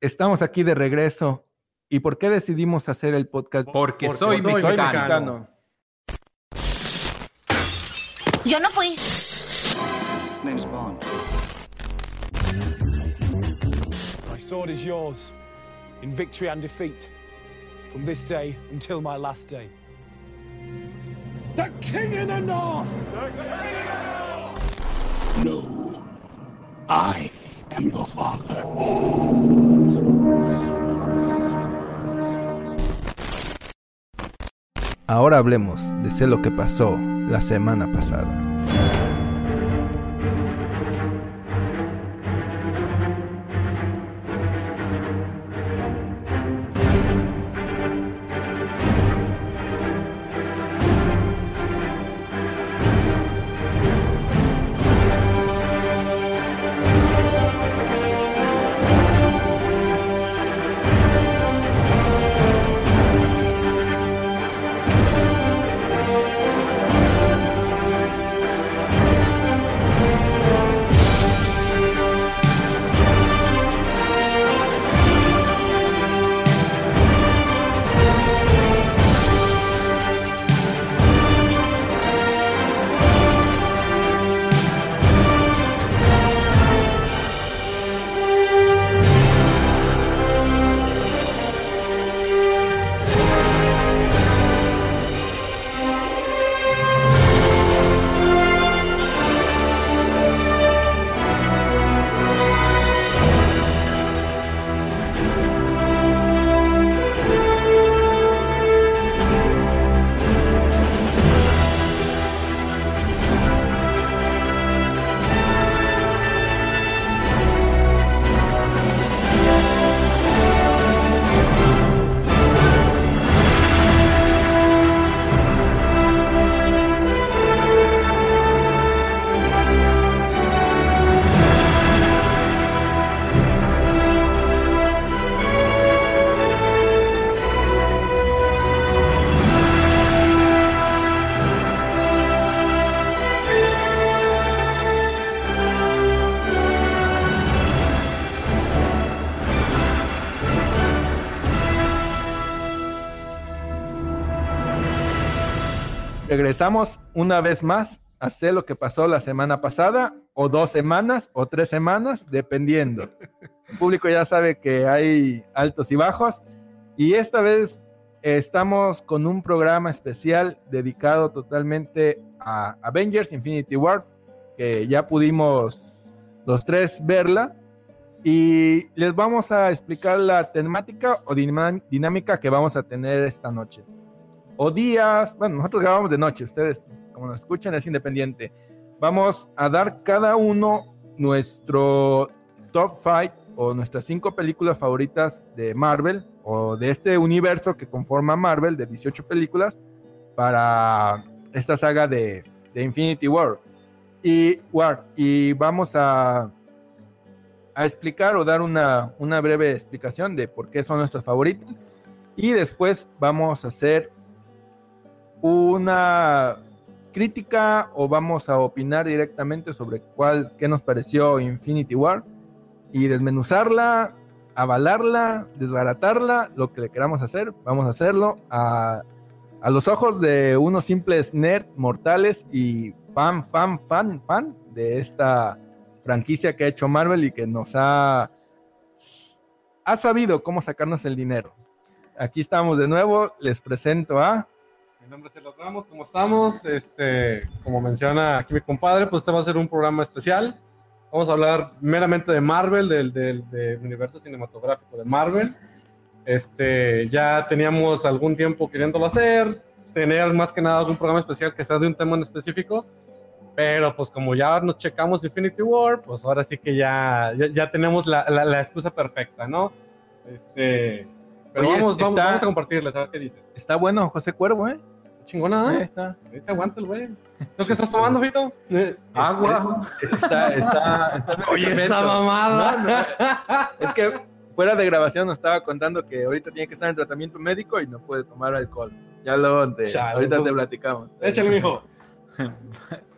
Estamos aquí de regreso. ¿Y por qué decidimos hacer el podcast? Porque, soy, mexicano. Yo no fui. Name's Bond. My sword is yours, in victory and defeat, from this day until my last day. The King in the North! No. I am your father. Ahora hablemos de sé lo que pasó la semana pasada. Regresamos una vez más a hacer lo que pasó la semana pasada, o dos semanas, o tres semanas, dependiendo. El público ya sabe que hay altos y bajos, y esta vez estamos con un programa especial dedicado totalmente a Avengers Infinity War, que ya pudimos los tres verla, y les vamos a explicar la temática o dinámica que vamos a tener esta noche o días. Bueno, nosotros grabamos de noche, ustedes, como nos escuchan, es independiente. Vamos a dar cada uno nuestro top 5 o nuestras cinco películas favoritas de Marvel o de este universo que conforma Marvel de 18 películas para esta saga de, de Infinity War. Y, War, y vamos a, a explicar o dar una, una breve explicación de por qué son nuestras favoritas. Y después vamos a hacer una crítica o vamos a opinar directamente sobre cuál, qué nos pareció Infinity War y desmenuzarla, avalarla, desbaratarla, lo que le queramos hacer, vamos a hacerlo a, a los ojos de unos simples nerd mortales y fan, fan, fan, fan de esta franquicia que ha hecho Marvel y que nos ha, ha sabido cómo sacarnos el dinero. Aquí estamos de nuevo, les presento a mi nombre es Elos Ramos, ¿cómo estamos? Este, como menciona aquí mi compadre, pues este va a ser un programa especial. Vamos a hablar meramente de Marvel, del, del, universo cinematográfico de Marvel. Este, ya teníamos algún tiempo queriéndolo hacer, tener más que nada algún programa especial que sea de un tema en específico, pero pues como ya nos checamos Infinity War, pues ahora sí que ya, ya, tenemos la, la, excusa perfecta, ¿no? Este, pero vamos, vamos, vamos, a compartirles, a ver qué dice. Está bueno José Cuervo, ¿eh? chingona. Sí, está. Ahí se aguanta el güey. ¿Lo que estás tomando, Fito? Eh, Agua. Está, está, está Oye, esa mamada. es que fuera de grabación nos estaba contando que ahorita tiene que estar en tratamiento médico y no puede tomar alcohol. Ya lo ahorita te pues, platicamos. Échale, mijo.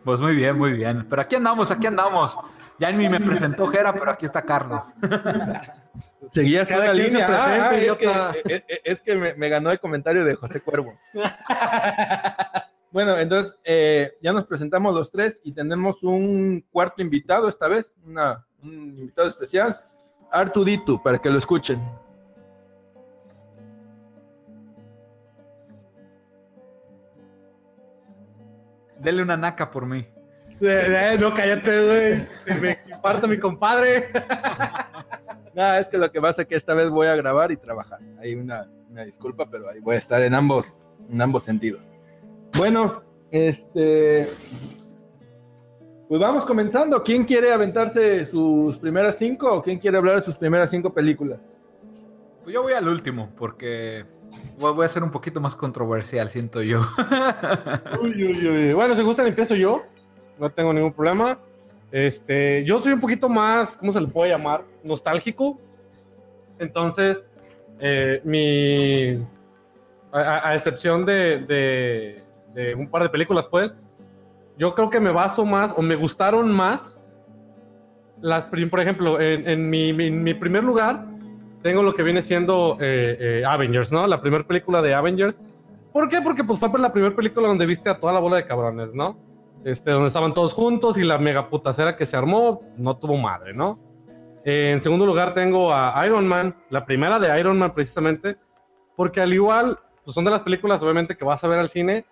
Pues muy bien, muy bien. Pero aquí andamos, aquí andamos. Ya ni me presentó Jera, pero aquí está Carlos. Seguías Cada toda la línea. presenta, Ah, es que, eh, eh, es que me, me ganó el comentario de José Cuervo. Bueno, entonces eh, ya nos presentamos los tres y tenemos un cuarto invitado esta vez, una- un invitado especial, Artudito, para que lo escuchen. Dele una naca por mí. Eh, eh, no, cállate, güey. Me parto mi compadre. Nada, es que lo que pasa es que esta vez voy a grabar y trabajar. Hay una, una disculpa, pero ahí voy a estar en ambos, en ambos sentidos. Bueno, este. Pues vamos comenzando. ¿Quién quiere aventarse sus primeras cinco o quién quiere hablar de sus primeras cinco películas? Pues yo voy al último, porque voy voy a ser un poquito más controversial, siento yo. Uy, uy, uy. Bueno, si gustan, empiezo yo. No tengo ningún problema. Este, yo soy un poquito más, ¿cómo se le puede llamar? Nostálgico. Entonces, eh, mi. A, excepción de, de- un par de películas, pues, yo creo que me baso más o me gustaron más. Las, por ejemplo, en, mi, mi- mi primer lugar, tengo lo que viene siendo eh, eh, Avengers, ¿no? La primera película de Avengers. ¿Por qué? Porque pues fue la primera película donde viste a toda la bola de cabrones, ¿no? Este, donde estaban todos juntos y la mega putacera que se armó no tuvo madre, ¿no? Eh, en segundo lugar tengo a Iron Man, la primera de Iron Man precisamente, porque al igual, pues son de las películas obviamente que vas a ver al cine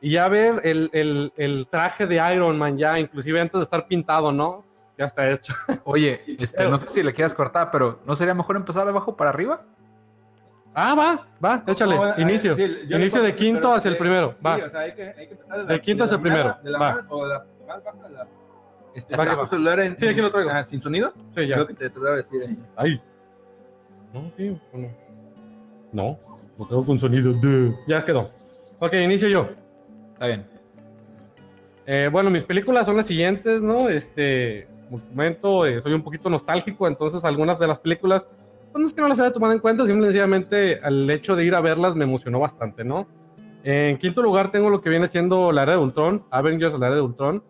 y ya ver el, el- el traje de Iron Man ya, inclusive antes de estar pintado, ¿no? Ya está hecho. Oye, este, no sé si le quieras cortar, pero ¿no sería mejor empezar de abajo para arriba? Ah, va, va, échale, No, ver, inicio. sí, yo le inicio de quinto hacia el primero, va. Sí, o sea, hay que, hay que empezar de Del quinto de hacia la el primero, de la va. más- o la más baja de la. Este, Va ¿Está que tu va. celular en, Sí, aquí lo traigo. ah, sin sonido? Sí, ya. Creo que te trataba de decir. ahí. Ay. No, sí, bueno. No, lo tengo con sonido. de- Ya quedó. Ok, inicio yo. Está bien. Eh, bueno, mis películas son las siguientes, ¿no? Este, como comento, eh, soy un poquito nostálgico, entonces algunas de las películas, pues no es que no las haya tomado en cuenta, simplemente el hecho de ir a verlas me emocionó bastante, ¿no? En quinto lugar tengo lo que viene siendo la era de Ultron, Avengers, la era de Ultron.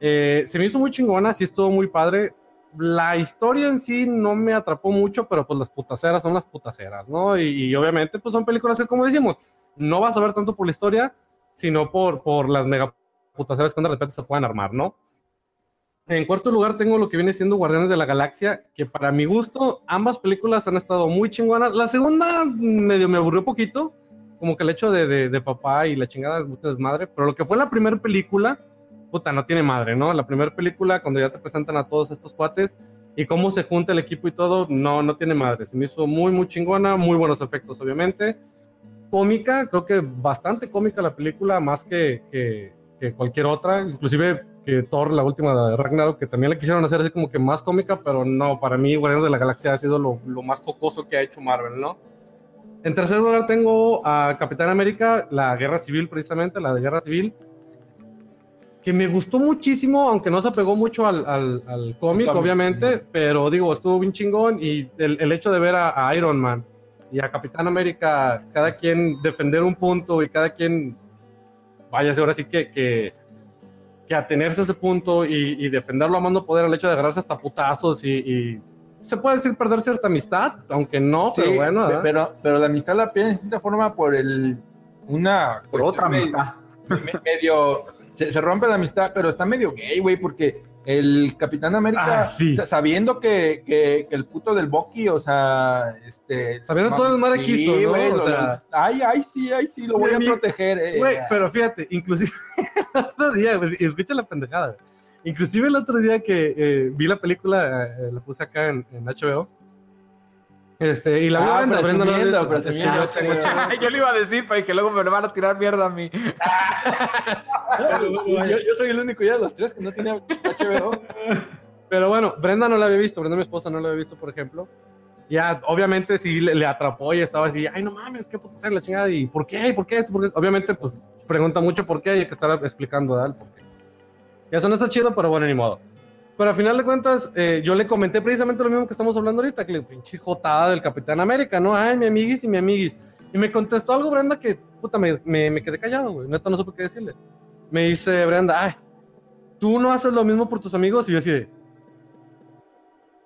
Eh, se me hizo muy chingona, sí estuvo muy padre. La historia en sí no me atrapó mucho, pero pues las putaceras son las putaceras, ¿no? Y, y obviamente pues son películas que, como decimos, no vas a ver tanto por la historia, sino por, por las mega putaceras que de repente se puedan armar, ¿no? En cuarto lugar tengo lo que viene siendo Guardianes de la Galaxia, que para mi gusto ambas películas han estado muy chingonas. La segunda medio me aburrió poquito, como que el hecho de, de, papá y la chingada es mucha desmadre, pero lo que fue la primera película, puta, no tiene madre, ¿no? La primera película, cuando ya te presentan a todos estos cuates y cómo se junta el equipo y todo, no, no tiene madre. Se me hizo muy, muy chingona, muy buenos efectos, obviamente. Cómica, creo que bastante cómica la película, más que, que cualquier otra, inclusive que Thor, la última de Ragnarok, que también la quisieron hacer así como que más cómica, pero no, para mí Guardianes de la Galaxia ha sido lo, lo más jocoso que ha hecho Marvel, ¿no? En tercer lugar tengo a Capitán América, la Guerra Civil precisamente, la de Guerra Civil, que me gustó muchísimo, aunque no se apegó mucho al, al, al cómic, obviamente, pero digo, estuvo bien chingón y el, el hecho de ver a, a Iron Man y a Capitán América, cada quien defender un punto y cada quien, vaya, ahora sí que, que, que atenerse a ese punto y, y defenderlo a mando poder, el hecho de agarrarse hasta putazos y, y se puede decir perder cierta amistad, aunque no, Sí, pero bueno. pero, pero la amistad la pierde en cierta forma por el. Una. Por otra me- amistad. me- medio. Se, se rompe la amistad, pero está medio gay, güey, porque el Capitán América, Ah, sí. sa- sabiendo que, que, que el puto del Bucky, o sea, este. Sabiendo todo el mal que hizo, ¿no? güey, O lo- sea- ay, ay, sí, ay, sí, lo voy a Mi- proteger. eh. Güey, pero fíjate, inclusive el otro día, escucha la pendejada. Inclusive el otro día que eh, vi la película, eh, la puse acá en, en HBO. Este, y la Ah, Brenda, Brenda no presumiendo, visto. Es que yo tengo. Yo le iba a decir para que luego me van a tirar mierda a mí. yo, yo soy el único ya de los tres que no tiene HBO. Pero bueno, Brenda no la había visto, Brenda mi esposa no la había visto, por ejemplo. Ya, obviamente sí le, le atrapó y estaba así, ay, no mames, qué puta ser la chingada, y por qué, y por qué, ¿Por qué? Obviamente, pues pregunta mucho por qué y hay que estar explicando, ¿verdad? El por qué. Y eso no está chido, pero bueno, ni modo. Pero al final de cuentas, eh, yo le comenté precisamente lo mismo que estamos hablando ahorita, que le pinche jotada del Capitán América, ¿no? Ay, mi amiguis y mi amiguis. Y me contestó algo, Brenda, que puta, me, me, me quedé callado, güey. Neta, no supe qué decirle. Me dice Brenda, ay, tú no haces lo mismo por tus amigos. Y yo así de,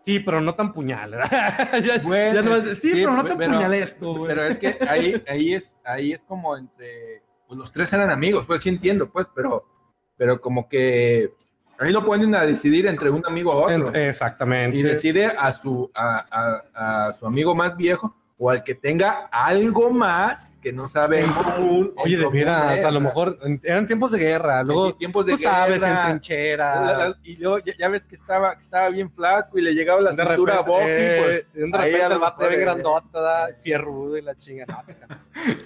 Sí, pero no tan puñal. ya, Bueno, ya no es- sí, sí, pero no tan pero- puñalesco, güey. Pero es que ahí, ahí, es, ahí es como entre. pues, los tres eran amigos, pues sí entiendo, pues, pero, pero como que ahí lo ponen a decidir entre un amigo a otro. Ent- Exactamente. y decide a su, a, a- a su amigo más viejo o al que tenga algo más que no sabemos. Oye, de veras, a lo ¿eh? mejor eran tiempos de guerra, luego En tiempos de tú sabes, guerra, en trincheras. Y luego ya, ya ves que estaba, que estaba bien flaco y le llegaba la De cintura a repente, Bucky, eh, pues de ahí repente a lo el vato bien eh, grandota, da, fierrudo y la chinga. no,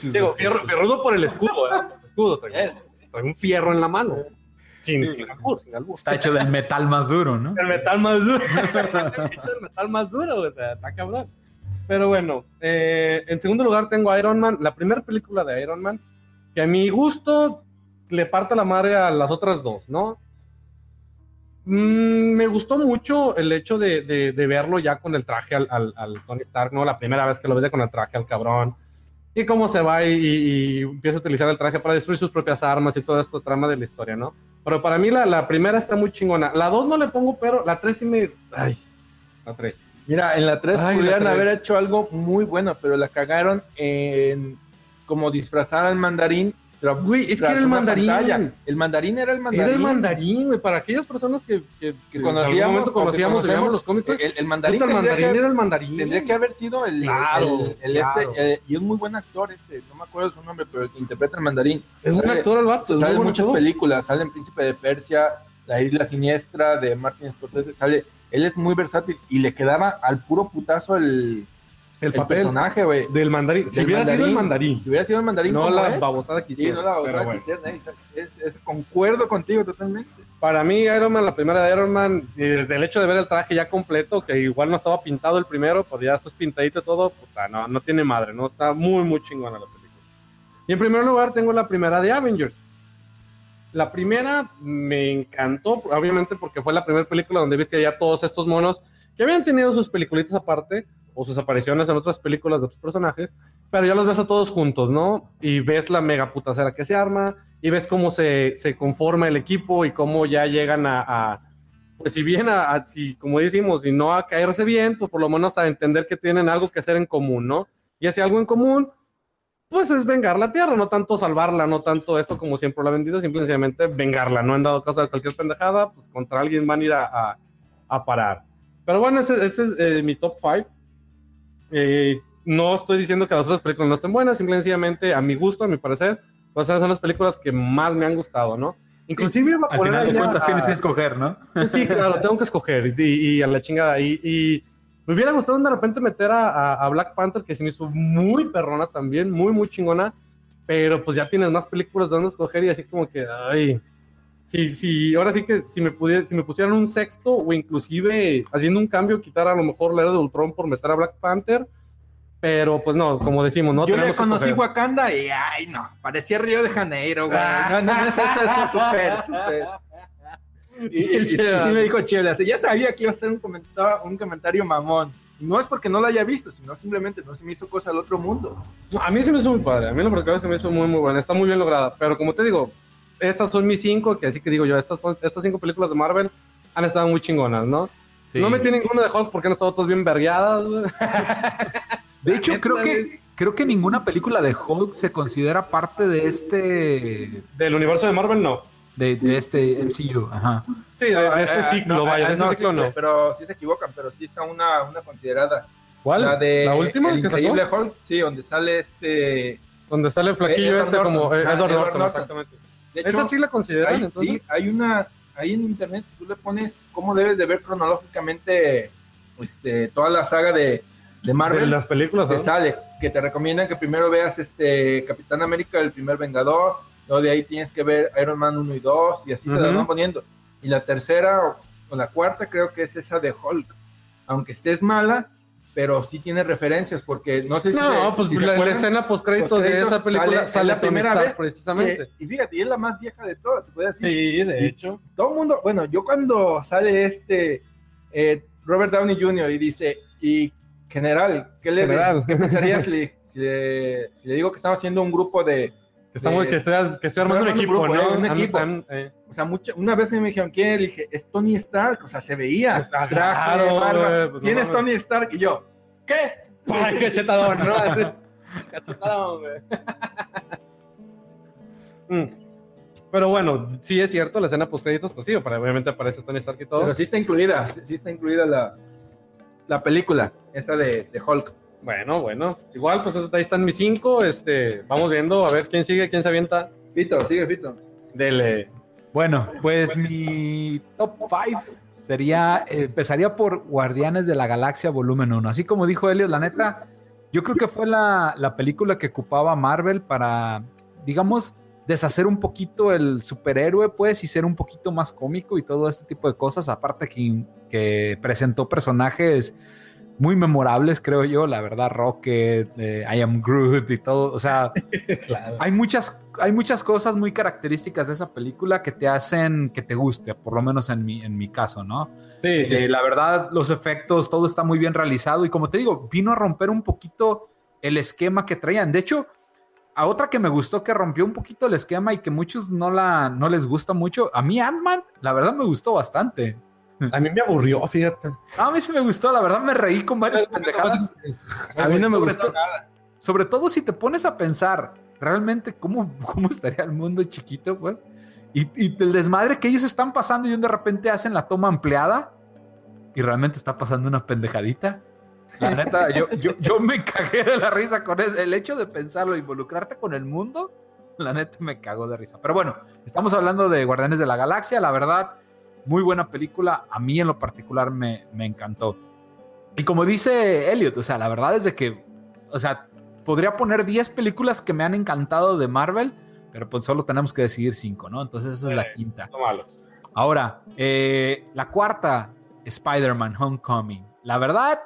Digo, fierro- fierrudo por el escudo, ¿eh? El escudo, trae, trae un fierro en la mano. Sin, sin albur, sin albur. Está hecho del metal más duro, ¿no? El metal más duro. el metal más duro, o sea, está cabrón. Pero bueno, eh, en segundo lugar tengo Iron Man, la primera película de Iron Man, que a mi gusto le parte la madre a las otras dos, ¿no? Mm, me gustó mucho el hecho de, de- de verlo ya con el traje al, al- al Tony Stark, ¿no? La primera vez que lo ves con el traje al cabrón. Y cómo se va y, y- y empieza a utilizar el traje para destruir sus propias armas y toda esta trama de la historia, ¿no? Pero para mí la, la primera está muy chingona. La dos no le pongo, pero la tres sí me... Ay, la tres. Mira, en la 3 Ay, la pudieran tres. haber hecho algo muy bueno, pero la cagaron en como disfrazar al mandarín. Güey, es que era el mandarín. pantalla. El mandarín era el mandarín. Era el mandarín, güey. Para aquellas personas que, que, Que conocíamos, los cómics. El, el mandarín, puta, el tendría, mandarín que, era el mandarín. tendría que haber sido el, Claro, el- el claro. este, eh, y es muy buen actor este, no me acuerdo su nombre, pero el que interpreta el mandarín. Es un actor el vato. Sale en muchas películas, sale en Príncipe de Persia, La Isla Siniestra de Martin Scorsese, sale, él es muy versátil y le quedaba al puro putazo el, El el papel personaje, güey. del mandarín. Si Del hubiera sido el mandarín. Si hubiera sido el mandarín, No ¿cómo la es? babosada que Sí, hicieron. no la babosada bueno. que hicieron, eh, es, es- concuerdo contigo totalmente. Para mí, Iron Man, la primera de Iron Man, y desde el hecho de ver el traje ya completo, que igual no estaba pintado el primero, pues ya después pintadito y todo, puta, no, no tiene madre, ¿no? Está muy, muy chingona la película. Y en primer lugar tengo la primera de Avengers. La primera me encantó, obviamente porque fue la primera película donde viste ya todos estos monos que habían tenido sus peliculitas aparte o sus apariciones en otras películas de otros personajes, pero ya los ves a todos juntos, ¿no? Y ves la mega putacera que se arma, y ves cómo se, se conforma el equipo y cómo ya llegan a, a, pues si bien a, a- si, como decimos, y no a caerse bien, pues por lo menos a entender que tienen algo que hacer en común, ¿no? Y ese algo en común, pues es vengar la tierra, no tanto salvarla, no tanto esto como siempre lo ha vendido, simplemente vengarla, no han dado caso de cualquier pendejada, pues contra alguien van a ir a- a parar. Pero bueno, ese, ese es eh, mi top 5. No estoy diciendo que las otras películas no estén buenas, simplemente a mi gusto, a mi parecer, pues esas son las películas que más me han gustado, ¿no? Inclusive a Al final de ahí a- cuentas tienes que escoger, ¿no? Sí, claro, tengo que escoger y, y a la chingada. Y, y me hubiera gustado de repente meter a, a- Black Panther, que se me hizo muy perrona también, muy, muy chingona. Pero pues ya tienes más películas de dónde escoger y así como que, ay. Sí, sí, ahora sí que si me, pudiera, si me pusieran un sexto o inclusive haciendo un cambio, quitar a lo mejor la era de Ultron por meter a Black Panther. Pero pues no, como decimos, no Yo que conocí. Wakanda y, ay, no, parecía Río de Janeiro, güey. Ah. No, no, no, eso es súper, súper. Y, y- y sí, me dijo chévere, así, ya sabía que iba a ser un comentario, un comentario mamón. Y no es porque no lo haya visto, sino simplemente no se me hizo cosa al otro mundo. A mí se me hizo muy padre, a mí la particular se me hizo muy, muy buena, está muy bien lograda, pero como te digo, estas son mis cinco, que así que digo yo, estas, son, estas cinco películas de Marvel han estado muy chingonas, ¿no? Sí. No metí ninguna de Hulk porque han estado todas bien vergueadas. De hecho, creo que, creo que ninguna película de Hulk se considera parte de este Del universo de Marvel, no. de, de este MCU. Ajá. Sí, de, de este Ah, ciclo, no, vaya, de este no, ciclo sí, no. Pero sí se equivocan, pero sí está una, una considerada. ¿Cuál? La de última El sacó? Increíble Hulk, sí, donde sale este... Donde sale el flaquillo este como eh, Ah, Edward Edward Norton, Norton. exactamente. De hecho, ¿Esa sí la consideran, hay, entonces? sí, hay una... Ahí en internet, si tú le pones cómo debes de ver cronológicamente este, toda la saga de, de Marvel, De las películas, te ¿no? sale que te recomiendan que primero veas este Capitán América, el primer Vengador, luego de ahí tienes que ver Iron Man 1 y 2 y así te Ujú. las van poniendo. Y la tercera o, o la cuarta creo que es esa de Hulk, aunque estés mala, pero sí tiene referencias porque no sé si No, se- pues si se la, la escena post créditos de esa película sale- sale, la primera vez precisamente. que- y fíjate, y es la más vieja de todas, se puede decir. Sí, de Y- hecho. Todo el mundo, bueno, yo cuando sale este eh, Robert Downey Jr. y dice, y general, ¿qué, le, General. ¿qué pensaría si le, si, le, si le digo que estamos haciendo un grupo de, Estamos, de- que, estoy, que estoy armando un armando equipo, grupo, ¿no? eh, un equipo. están, eh, O sea, una vez me dijeron, ¿quién? Le dije, es Tony Stark. O sea, se veía. Pues, ah, traje, claro, pues, no ¿Quién es. Tony Stark? Y yo, ¿qué? ¡Ay, cachetadón! ¿no? cachetadón, güey. Mm. Pero bueno, sí es cierto, la escena post créditos, pues sí, obviamente aparece Tony Stark y todo. Pero sí está incluida. Sí está incluida la, la película, esa de, de Hulk. Bueno, bueno. Igual, pues ahí están mis cinco. Este, vamos viendo a ver quién sigue, quién se avienta. Fito, sigue Fito. Dele. Bueno, pues mi top 5 sería, empezaría por Guardianes de la Galaxia volumen 1. Así como dijo Elliot, la neta, yo creo que fue la, la película que ocupaba Marvel para, digamos, deshacer un poquito el superhéroe, pues, y ser un poquito más cómico y todo este tipo de cosas. Aparte que, que presentó personajes muy memorables, creo yo, la verdad, Rocket, eh, I Am Groot y todo, o sea, hay muchas, hay muchas cosas muy características de esa película que te hacen que te guste, por lo menos en mi, en mi caso, ¿no? Sí, sí, Eh, sí. la verdad, los efectos, todo está muy bien realizado y como te digo, vino a romper un poquito el esquema que traían. De hecho, a otra que me gustó que rompió un poquito el esquema y que muchos no, la, no les gusta mucho, a mí Ant-Man, la verdad me gustó bastante. A mí me aburrió, fíjate. A mí sí me gustó, la verdad me reí con varias pendejadas. A mí no me gustó to- nada. Sobre todo si te pones a pensar realmente cómo, cómo estaría el mundo chiquito, pues. Y, y el desmadre que ellos están pasando y de repente hacen la toma ampliada y realmente está pasando una pendejadita. La neta, yo, yo, yo me cagué de la risa con eso. El hecho de pensarlo, involucrarte con el mundo, la neta me cagó de risa. Pero bueno, estamos hablando de Guardianes de la Galaxia, la verdad, muy buena película. A mí en lo particular me, me encantó. Y como dice Elliot, o sea, la verdad es de que, o sea, podría poner 10 películas que me han encantado de Marvel, pero pues solo tenemos que decidir 5, ¿no? Entonces esa es la quinta. No malo. Ahora, eh, la cuarta, Spider-Man Homecoming. La verdad,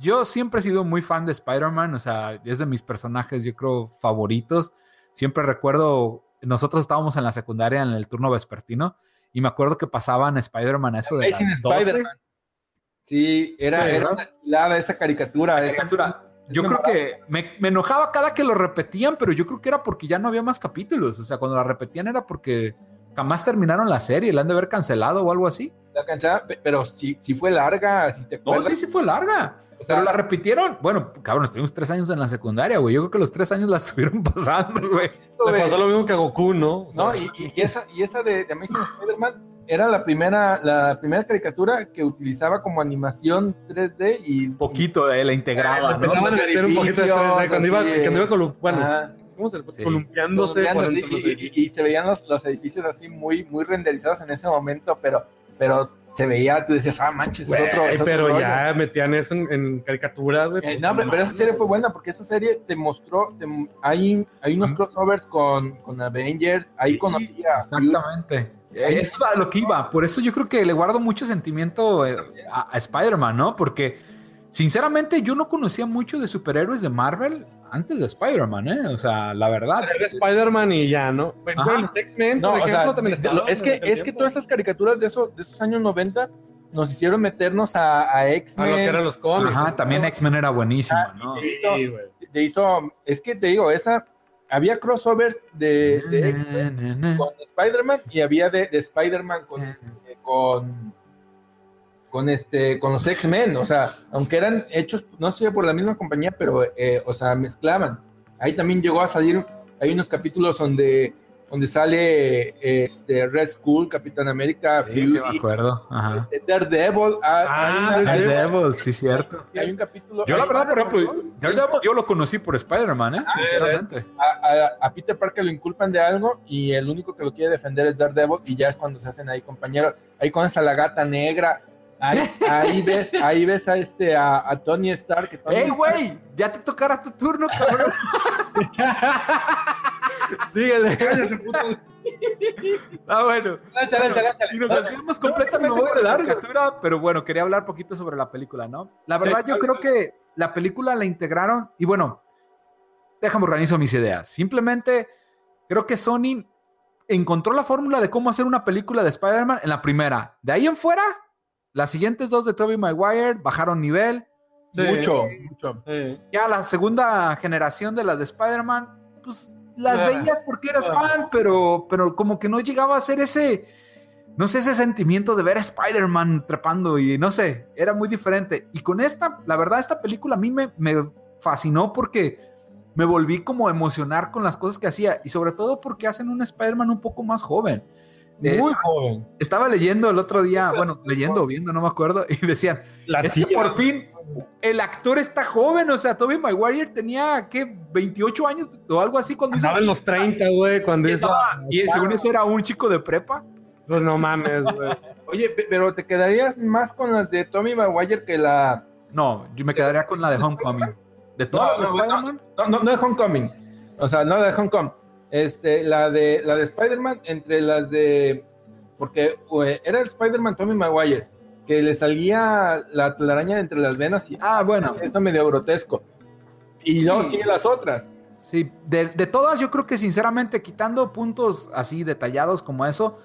yo siempre he sido muy fan de Spider-Man, o sea, es de mis personajes, yo creo, favoritos. Siempre recuerdo, nosotros estábamos en la secundaria en el turno vespertino y me acuerdo que pasaban Spider-Man eso de las 12. Spider-Man. Sí, era, era esa caricatura. caricatura. Yo creo que me, me enojaba cada que lo repetían, pero yo creo que era porque ya no había más capítulos. O sea, cuando la repetían era porque jamás terminaron la serie, la han de haber cancelado o algo así. La pe- pero sí, sí fue larga, si te No, acuerdas. sí, sí fue larga. O sea, Pero la repitieron. Bueno, cabrón, estuvimos tres años en la secundaria, güey. Yo creo que los tres años la estuvieron pasando, güey. Le pasó lo mismo que a Goku, ¿no? No, y, esa, y esa de, de Amazing Spider-Man era la primera, la primera caricatura que utilizaba como animación 3D y Poquito de la integraba, ¿no? Empezaban a meter un poquito de 3D cuando iba, cuando iba colu- bueno, Ajá. ¿Cómo se Sí. columpiándose y, y- y se veían los, los edificios así muy, muy renderizados en ese momento, pero, pero se veía, tú decías, ah, manches, es otro, es otro pero rollo. ya metían eso en, en caricatura, güey. Eh, no, pero esa serie fue buena porque esa serie te mostró, te- hay, hay unos crossovers con, con Avengers, ahí Sí, conocí a Exactamente. Eh, Eso es a lo que iba. Por eso yo creo que le guardo mucho sentimiento eh, a, a Spider-Man, ¿no? Porque sinceramente yo no conocía mucho de superhéroes de Marvel antes de Spider-Man, ¿eh? O sea, la verdad. Era Spider-Man y ya, ¿no? Bueno, X-Men, por o sea, también es que, es que todas esas caricaturas de, esos, de esos años 90 nos hicieron meternos a, a A lo X-Men. que eran los cómics. Ajá, ¿no? también X-Men era buenísimo, ¿no? de hizo- Sí, hizo- es que te digo, esa, había crossovers de, de X-Men con Spider-Man y había de, de Spider-Man con, este, con, con, este, con los X-Men, o sea, aunque eran hechos, no sé, por la misma compañía, pero, eh, o sea, mezclaban. Ahí también llegó a salir, hay unos capítulos donde, donde sale este, Red Skull, Capitán América, Sí, sí, me Fury, acuerdo. Ajá. este, Daredevil, ah, Ah, hay, hay- Daredevil, sí, cierto. sí, hay un capítulo. Yo la verdad, por ejemplo, Sí. Daredevil yo lo conocí por Spider-Man, ¿eh? Sinceramente. a, a- a Peter Parker lo inculpan de algo y el único que lo quiere defender es Daredevil y ya es cuando se hacen ahí compañeros. Ahí con esa la gata negra. Ahí, ahí ves, ahí ves a este a, a Tony Stark. que Tony ¡Ey, Stark- güey! Ya te tocará tu turno, cabrón. Síguele. ah, bueno. Échale, échale, échale. Y nos desviamos completamente me voy de la caricatura, pero bueno, quería hablar poquito sobre la película, ¿no? La verdad, Sí, yo creo que la película la integraron y bueno, déjame organizo mis ideas. Simplemente creo que Sony encontró la fórmula de cómo hacer una película de Spider-Man en la primera. De ahí en fuera, las siguientes dos de Tobey Maguire bajaron nivel. Sí. Mucho, mucho. Ya la segunda generación de las de Spider-Man, pues las Ah. veías porque eras Ah. fan, pero, pero como que no llegaba a ser ese, no sé, ese sentimiento de ver a Spider-Man trepando y no sé, era muy diferente. Y con esta, la verdad, esta película a mí me, me fascinó porque me volví como a emocionar con las cosas que hacía y sobre todo porque hacen un Spider-Man un poco más joven. Muy Esta- joven. estaba leyendo el otro día, bueno, leyendo o viendo, no me acuerdo, y decían, La es que tía. por fin el actor está joven, o sea, Tobey Maguire tenía, ¿qué? 28 años o algo así cuando hizo... Andaba en los 30, güey, cuando y, hizo. estaba- y según eso era un chico de prepa. Pues no mames, güey. Oye, pe- pero te quedarías más con las de Tommy Maguire que la. No, yo me quedaría con la de Homecoming. De todas No, las no, Spider-Man, No, no, no de Homecoming. O sea, no de Homecoming. Este, la de, la de Spider-Man entre las de. Porque era el Spider-Man Tommy Maguire, que le salía la telaraña entre las venas y. Ah, bueno. Eso medio grotesco. Y Sí. luego sigue las otras. Sí, de, de todas yo creo que sinceramente quitando puntos así detallados como eso,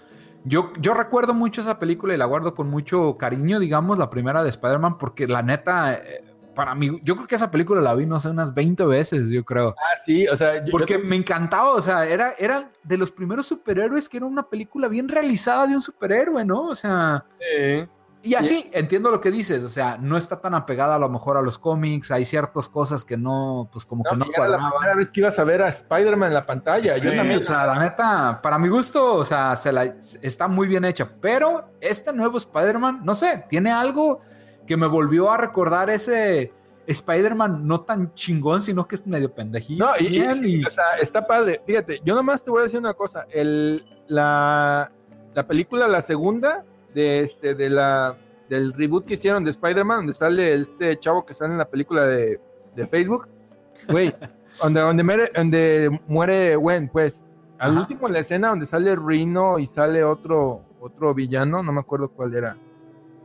yo, yo recuerdo mucho esa película y la guardo con mucho cariño, digamos, la primera de Spider-Man, porque la neta, eh, para mí, yo creo que esa película la vi, no sé, unas 20 veces, yo creo. Ah, sí, o sea, yo- Porque yo- me encantaba, o sea, era, era de los primeros superhéroes que era una película bien realizada de un superhéroe, ¿no? O sea, Sí. y así, entiendo lo que dices, o sea, no está tan apegada a lo mejor a los cómics, hay ciertas cosas que no, pues como que no, la primera vez que ibas a ver a Spider-Man en la pantalla. yo Sí. también. O sea, la neta, para mi gusto, o sea, se la, está muy bien hecha. Pero este nuevo Spider-Man, no sé, tiene algo que me volvió a recordar ese Spider-Man no tan chingón, sino que es medio pendejillo. No, y, y también, sí, y- o sea, está padre. Fíjate, yo nomás te voy a decir una cosa. El, la, la película, la segunda, de este, de la, del reboot que hicieron de Spider-Man, donde sale este chavo que sale en la película de, de Facebook, güey, donde, donde, muere, donde muere Gwen, pues, al Ajá. último la escena donde sale Rino y sale otro, otro villano, no me acuerdo cuál era,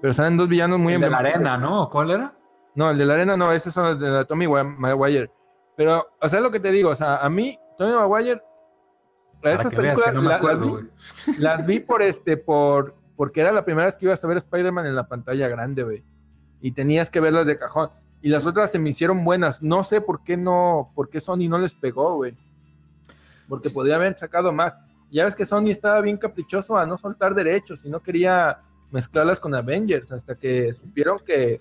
pero salen dos villanos muy el de la arena, ¿no? ¿Cuál era? No, el de la arena no, esos son los de la Tommy Maguire. Pero, o sea, lo que te digo, o sea, a mí, Tommy Maguire, Para esas que veas películas que no me la- acuerdo, las, güey. vi, las vi por este, por, porque era la primera vez que ibas a ver Spider-Man en la pantalla grande, güey. Y tenías que verlas de cajón. Y las otras se me hicieron buenas. No sé por qué no, por qué Sony no les pegó, güey. Porque podría haber sacado más. Ya ves que Sony estaba bien caprichoso a no soltar derechos y no quería mezclarlas con Avengers hasta que supieron que,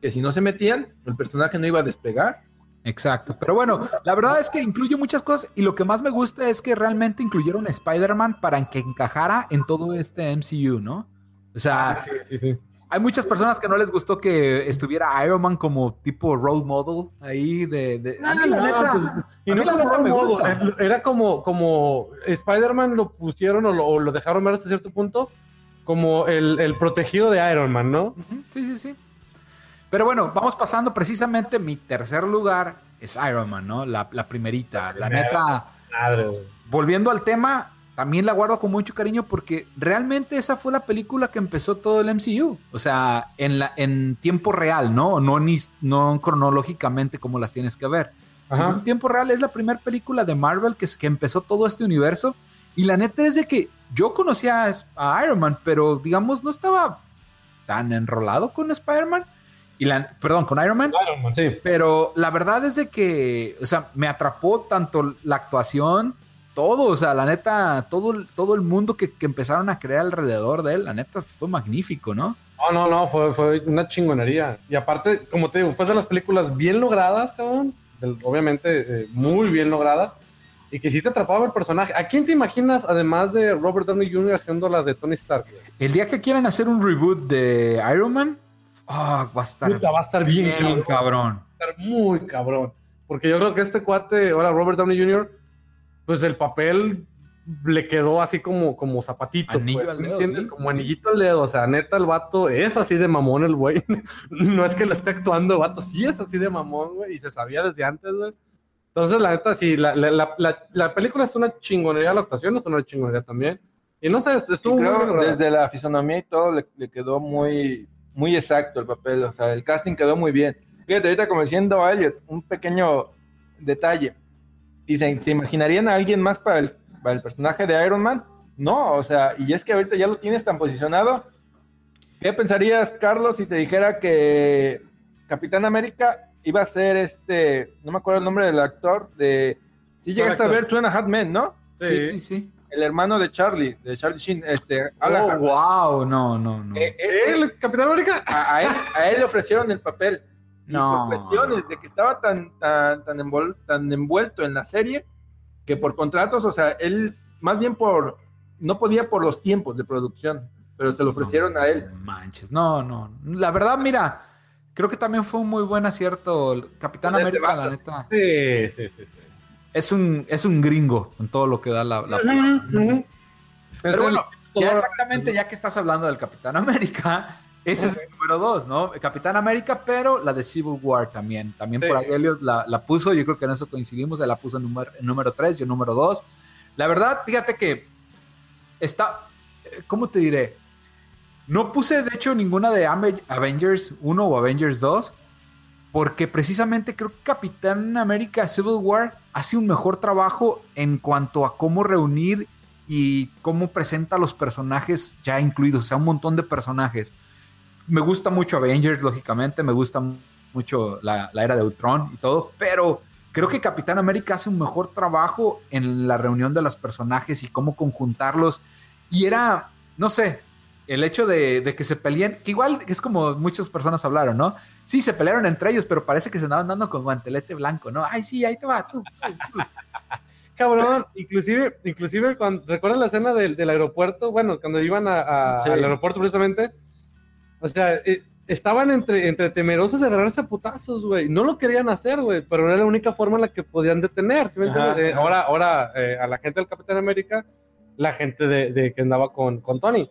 que si no se metían, el personaje no iba a despegar. Exacto, pero bueno, la verdad es que incluye muchas cosas y lo que más me gusta es que realmente incluyeron a Spider-Man para que encajara en todo este MCU, ¿no? O sea, Sí, sí, sí. hay muchas personas que no les gustó que estuviera Iron Man como tipo role model ahí de... de- a mí la No, neta- pues, y no la como gusta. eh, Era como, como Spider-Man lo pusieron o lo, o lo dejaron ver hasta cierto punto como el, el protegido de Iron Man, ¿no? Sí, sí, sí. Pero bueno, vamos pasando precisamente mi tercer lugar es Iron Man, ¿no? La, la primerita. La primera. neta, Madre, volviendo al tema, también la guardo con mucho cariño porque realmente esa fue la película que empezó todo el MCU. O sea, en, la, en tiempo real, ¿no? No, ni, no cronológicamente como las tienes que ver. En tiempo real es la primera película de Marvel que, que empezó todo este universo. Y la neta es de que yo conocía a, Iron Man, pero digamos no estaba tan enrolado con Spider-Man. Y la, perdón, con Iron Man. Iron Man, sí. Pero la verdad es de que, o sea, me atrapó tanto la actuación, todo, o sea, la neta, todo, el- todo el mundo que, que empezaron a crear alrededor de él, la neta fue magnífico, ¿no? No, no, no, fue, fue una chingonería. Y aparte, como te digo, fue de las películas bien logradas, cabrón. Del- obviamente, eh, muy bien logradas. Y que sí te atrapaba el personaje. ¿A quién te imaginas, además de Robert Downey Jr., haciendo la de Tony Stark? El día que quieran hacer un reboot de Iron Man, va a estar Puta, va a estar bien, bien, cabrón. cabrón. Va a estar muy cabrón. Porque yo creo que este cuate, ahora Robert Downey Jr., pues el papel le quedó así como, como zapatito. Anillo pues, al ¿me dedo, entiendes? sí. Como anillito al dedo. O sea, neta, el vato es así de mamón el güey. no es que lo esté actuando, vato sí es así de mamón, güey. Y se sabía desde antes, güey. Entonces, la neta, sí, la, la, la, la- la película es una chingonería, la actuación es una chingonería también. Y no sé, estuvo muy creo logrado. desde la fisonomía y todo le, le quedó muy, muy exacto el papel, o sea, el casting quedó muy bien. Fíjate, ahorita como diciendo a Elliot, un pequeño detalle. Dicen, ¿se imaginarían a alguien más para el, para el personaje de Iron Man? No, o sea, y es que ahorita ya lo tienes tan posicionado. ¿Qué pensarías, Carlos, si te dijera que Capitán América iba a ser este, no me acuerdo el nombre del actor, de Sí llegaste a ver Two and a Half Men, ¿no? Sí, sí, sí. El hermano de Charlie, de Charlie Sheen, este, Alan Oh, wow, no, no, no. Eh, ese- ¿El Capitán América? a, a él, a él le ofrecieron el papel. Y No. por cuestiones de que estaba tan, tan, tan, envol- tan envuelto en la serie que por contratos, o sea, él más bien por, no podía por los tiempos de producción, pero se lo ofrecieron a él. No manches, no, no. La verdad, mira, creo que también fue un muy buen acierto. El Capitán América, la neta, Sí, sí, sí. sí. es un, es un gringo en todo lo que da la. la- Ujú. Pero Es bueno, el- ya exactamente, ya que estás hablando del Capitán América, ese es el número dos, ¿no? El Capitán América, pero la de Civil War también. También Sí. por ahí Elliot la, la puso, yo creo que en eso coincidimos, él la puso en número, en número tres, yo número dos. La verdad, fíjate que está, eh, ¿cómo te diré? No puse, de hecho, ninguna de Avengers 1 o Avengers 2, porque precisamente creo que Capitán América Civil War hace un mejor trabajo en cuanto a cómo reunir y cómo presenta a los personajes ya incluidos, o sea, un montón de personajes. Me gusta mucho Avengers, lógicamente, me gusta mucho la, la era de Ultron y todo, pero creo que Capitán América hace un mejor trabajo en la reunión de los personajes y cómo conjuntarlos. Y era, no sé, el hecho de, de que se peleen, que igual es como muchas personas hablaron, ¿no? Sí, se pelearon entre ellos, pero parece que se andaban dando con guantelete blanco, ¿no? Ay, sí, ahí te va, tú. tú, tú. Cabrón, inclusive, inclusive cuando recuerdas la escena del, del aeropuerto, bueno, cuando iban a- a- Sí. al aeropuerto precisamente, o sea, eh, estaban entre, entre temerosos de agarrarse a putazos, güey. No lo querían hacer, güey, pero era la única forma en la que podían detener, ¿sí me Ajá, entiendes? Eh, ajá. ahora, ahora eh, a la gente del Capitán América, la gente de, de que andaba con, con Tony.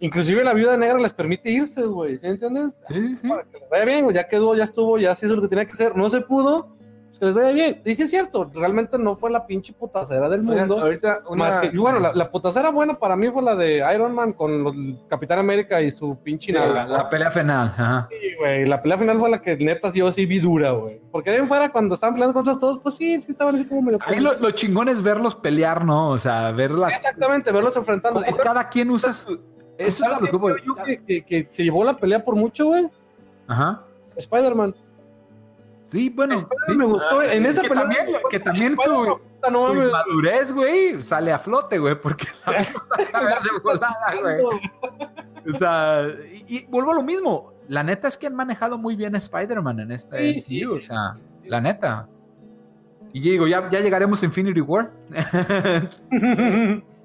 Inclusive la viuda negra les permite irse, güey, ¿sí entiendes? Sí, sí. Para que les vaya bien, ya quedó, ya estuvo, ya se hizo lo que tenía que hacer, no se pudo, pues que les vaya bien. Y sí es cierto, realmente no fue la pinche putacera del Oigan, mundo. ahorita una, Más que, y bueno, la, la putacera buena para mí fue la de Iron Man con los- Capitán América y su pinche nalga. la pelea final. Ajá. Sí, güey, la pelea final fue la que neta yo sí vi dura, güey. Porque ahí en fuera, cuando estaban peleando contra todos, pues sí, sí estaban así como medio. Ahí lo, lo chingón es verlos pelear, ¿no? O sea, verla. Exactamente, verlos enfrentando. Pues cada quien usa su. Eso es ¿Sabes lo que qué creo yo que, que- que se llevó la pelea por mucho, güey? Ajá. Spider-Man. Sí, bueno. Spider-Man sí. me gustó. en esa que, pelea. también, que también su, no madurez, güey, sale a flote, güey, porque la vieja saca de volada, güey. O sea, y, y vuelvo a lo mismo. La neta es que han manejado muy bien a Spider-Man en esta Sí, sí, MCU, sí. o sea, la neta. Y yo digo, ya, ya llegaremos a Infinity War.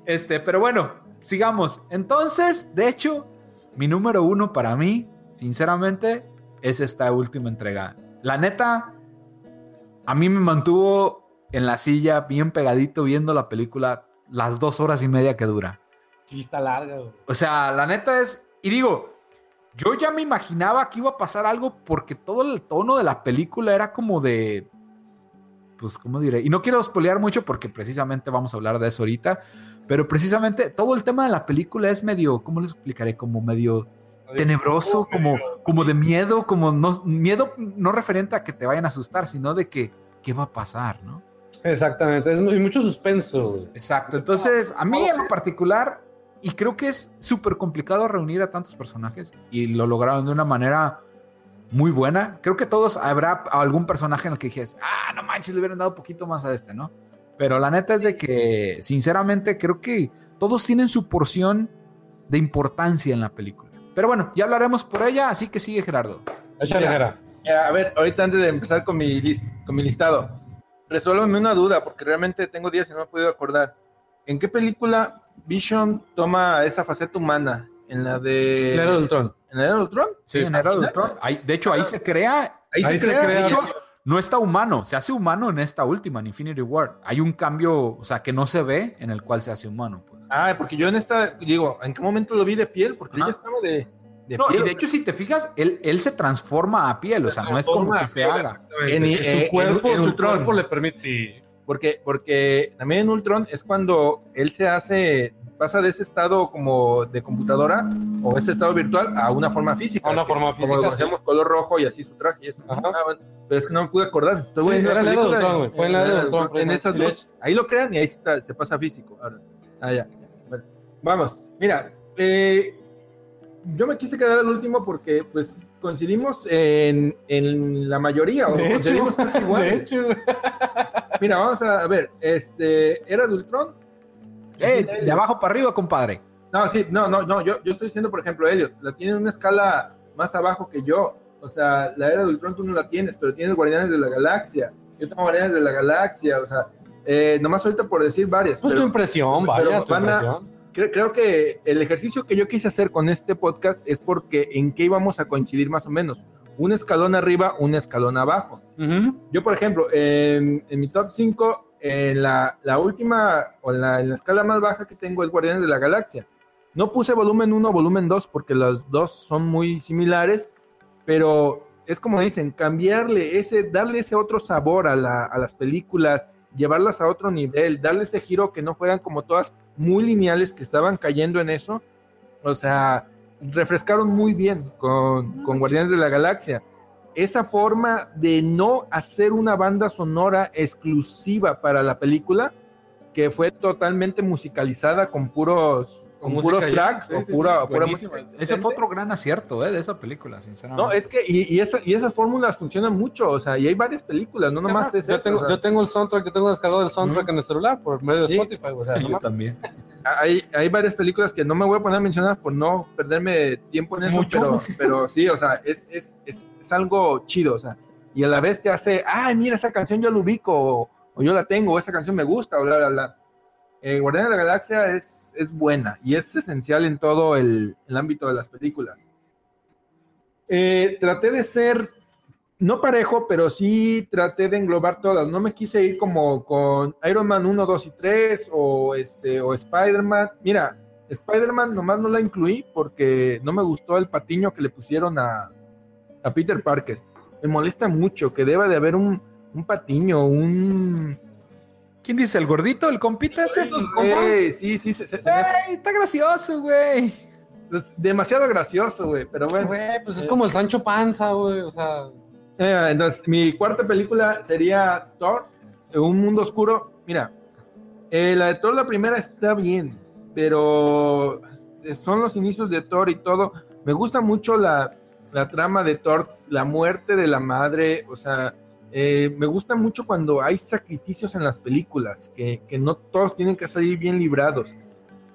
este, pero bueno, sigamos. Entonces, de hecho, mi número uno para mí, sinceramente, es esta última entrega. La neta, a mí me mantuvo en la silla bien pegadito viendo la película las dos horas y media que dura. Sí, está larga, güey. O sea, la neta es, y digo, yo ya me imaginaba que iba a pasar algo porque todo el tono de la película era como de, pues, ¿cómo diré? Y no quiero spoilear mucho porque precisamente vamos a hablar de eso ahorita, pero precisamente todo el tema de la película es medio, ¿cómo les explicaré? Como medio tenebroso, como, como de miedo, como no, miedo no referente a que te vayan a asustar, sino de que, ¿qué va a pasar, no? Exactamente. Es mucho suspenso. Exacto. Entonces, a mí en lo particular, y creo que es súper complicado reunir a tantos personajes, y lo lograron de una manera muy buena. Creo que todos habrá algún personaje en el que dijes, ah, no manches, le hubieran dado poquito más a este, ¿no? Pero la neta es de que, sinceramente, creo que todos tienen su porción de importancia en la película. Pero bueno, ya hablaremos por ella, así que sigue Gerardo. Échale, a ver, ahorita antes de empezar con mi, lis- con mi listado, resuélveme una duda, porque realmente tengo días y no me he podido acordar. ¿En qué película Vision toma esa faceta humana? ¿En la de... Del Ultron. ¿En la de Ultron? Sí, en Era de Ultron. Ahí- de hecho, ahí se crea Ahí, Ahí se, se crea. crea. De hecho, no está humano, se hace humano en esta última, en Infinity War. Hay un cambio, o sea, que no se ve en el cual se hace humano. Pues. Ah, porque yo en esta, digo, ¿en qué momento lo vi de piel? Porque Ajá. ella estaba de, de No, y piel. de hecho, si te fijas, él, él se transforma a piel, o sea, no es como que se haga. En- En, eh, su cuerpo, en- en su Ultron. cuerpo le permite. Sí. Porque, porque también en Ultron es cuando él se hace, pasa de ese estado como de computadora o ese estado virtual a una forma física. A una forma Como lo física, conocemos, color rojo y así su traje. y eso. Ajá. Ah, bueno, pero es que no me pude acordar. Sí, la de Ultron, güey. Fue en la de Ultron, En esas dos. Ahí lo crean y ahí está- se pasa físico. Ahora. Ah, ya. Bueno, vamos. Mira, eh, yo me quise quedar al último porque pues coincidimos en, en la mayoría o De hecho, coincidimos casi de iguales. hecho, güey. Mira, vamos a ver, este, ¿era de Ultron? Eh, de abajo para arriba, compadre. No, sí, no, no, no, yo, yo estoy diciendo, por ejemplo, Elliot, la tiene en una escala más abajo que yo. O sea, la era de Ultron tú no la tienes, pero tienes Guardianes de la Galaxia. Yo tengo Guardianes de la Galaxia, o sea, eh, nomás ahorita por decir varias. Pues tu pero- impresión, pero vaya, tu van a- impresión. Creo, creo que el ejercicio que yo quise hacer con este podcast es porque en qué íbamos a coincidir más o menos. Un escalón arriba, un escalón abajo. Ujú. Yo, por ejemplo, en, en mi top 5, en la, la última o en la, en la escala más baja que tengo es Guardianes de la Galaxia. No puse volumen 1, volumen 2 porque los dos son muy similares, pero es como dicen, cambiarle ese, darle ese otro sabor a, la- a las películas, llevarlas a otro nivel, darle ese giro que no fueran como todas muy lineales que estaban cayendo en eso. O sea, refrescaron muy bien con, con Guardianes de la Galaxia. Esa forma de no hacer una banda sonora exclusiva para la película, que fue totalmente musicalizada con puros, con Con puros tracks sí, o pura, sí, pura música. Ese fue otro gran acierto eh, de esa película, sinceramente. No, es que, y, y, esa- y esas fórmulas funcionan mucho, o sea, y hay varias películas, no nomás es yo, esa, tengo, o sea, yo tengo el soundtrack, yo tengo descargado el soundtrack en el celular por medio de Sí. Spotify. O sea, no Yo mames. también. hay, hay varias películas que no me voy a poner a mencionar por no perderme tiempo en eso, Mucho. pero, pero sí, o sea, es, es, es, es algo chido, o sea, y a la vez te hace, ay, mira, esa canción yo la ubico, o, o yo la tengo, o esa canción me gusta, o bla, bla, bla. Eh, de la Galaxia es, es buena y es esencial en todo el, el ámbito de las películas. Eh, traté de ser, no parejo, pero sí traté de englobar todas. No me quise ir como con Iron Man 1, 2 y 3 o, este, o Spider-Man. Mira, Spider-Man nomás no la incluí porque no me gustó el patiño que le pusieron a, a Peter Parker. Me molesta mucho que deba de haber un, un patiño, un... ¿Quién dice? ¿El gordito? ¿El compita este? Ey, sí, sí, se- se- se me hace- ¡Ey! Está gracioso, güey. es demasiado gracioso, güey, pero bueno. Güey, pues es como el Sancho Panza, güey. O sea, Eh, entonces, mi cuarta película sería Thor, Un Mundo Oscuro. Mira, eh, la de Thor, la primera está bien, pero son los inicios de Thor y todo. Me gusta mucho la, la trama de Thor, la muerte de la madre, o sea, eh, me gusta mucho cuando hay sacrificios en las películas, que, que no todos tienen que salir bien librados.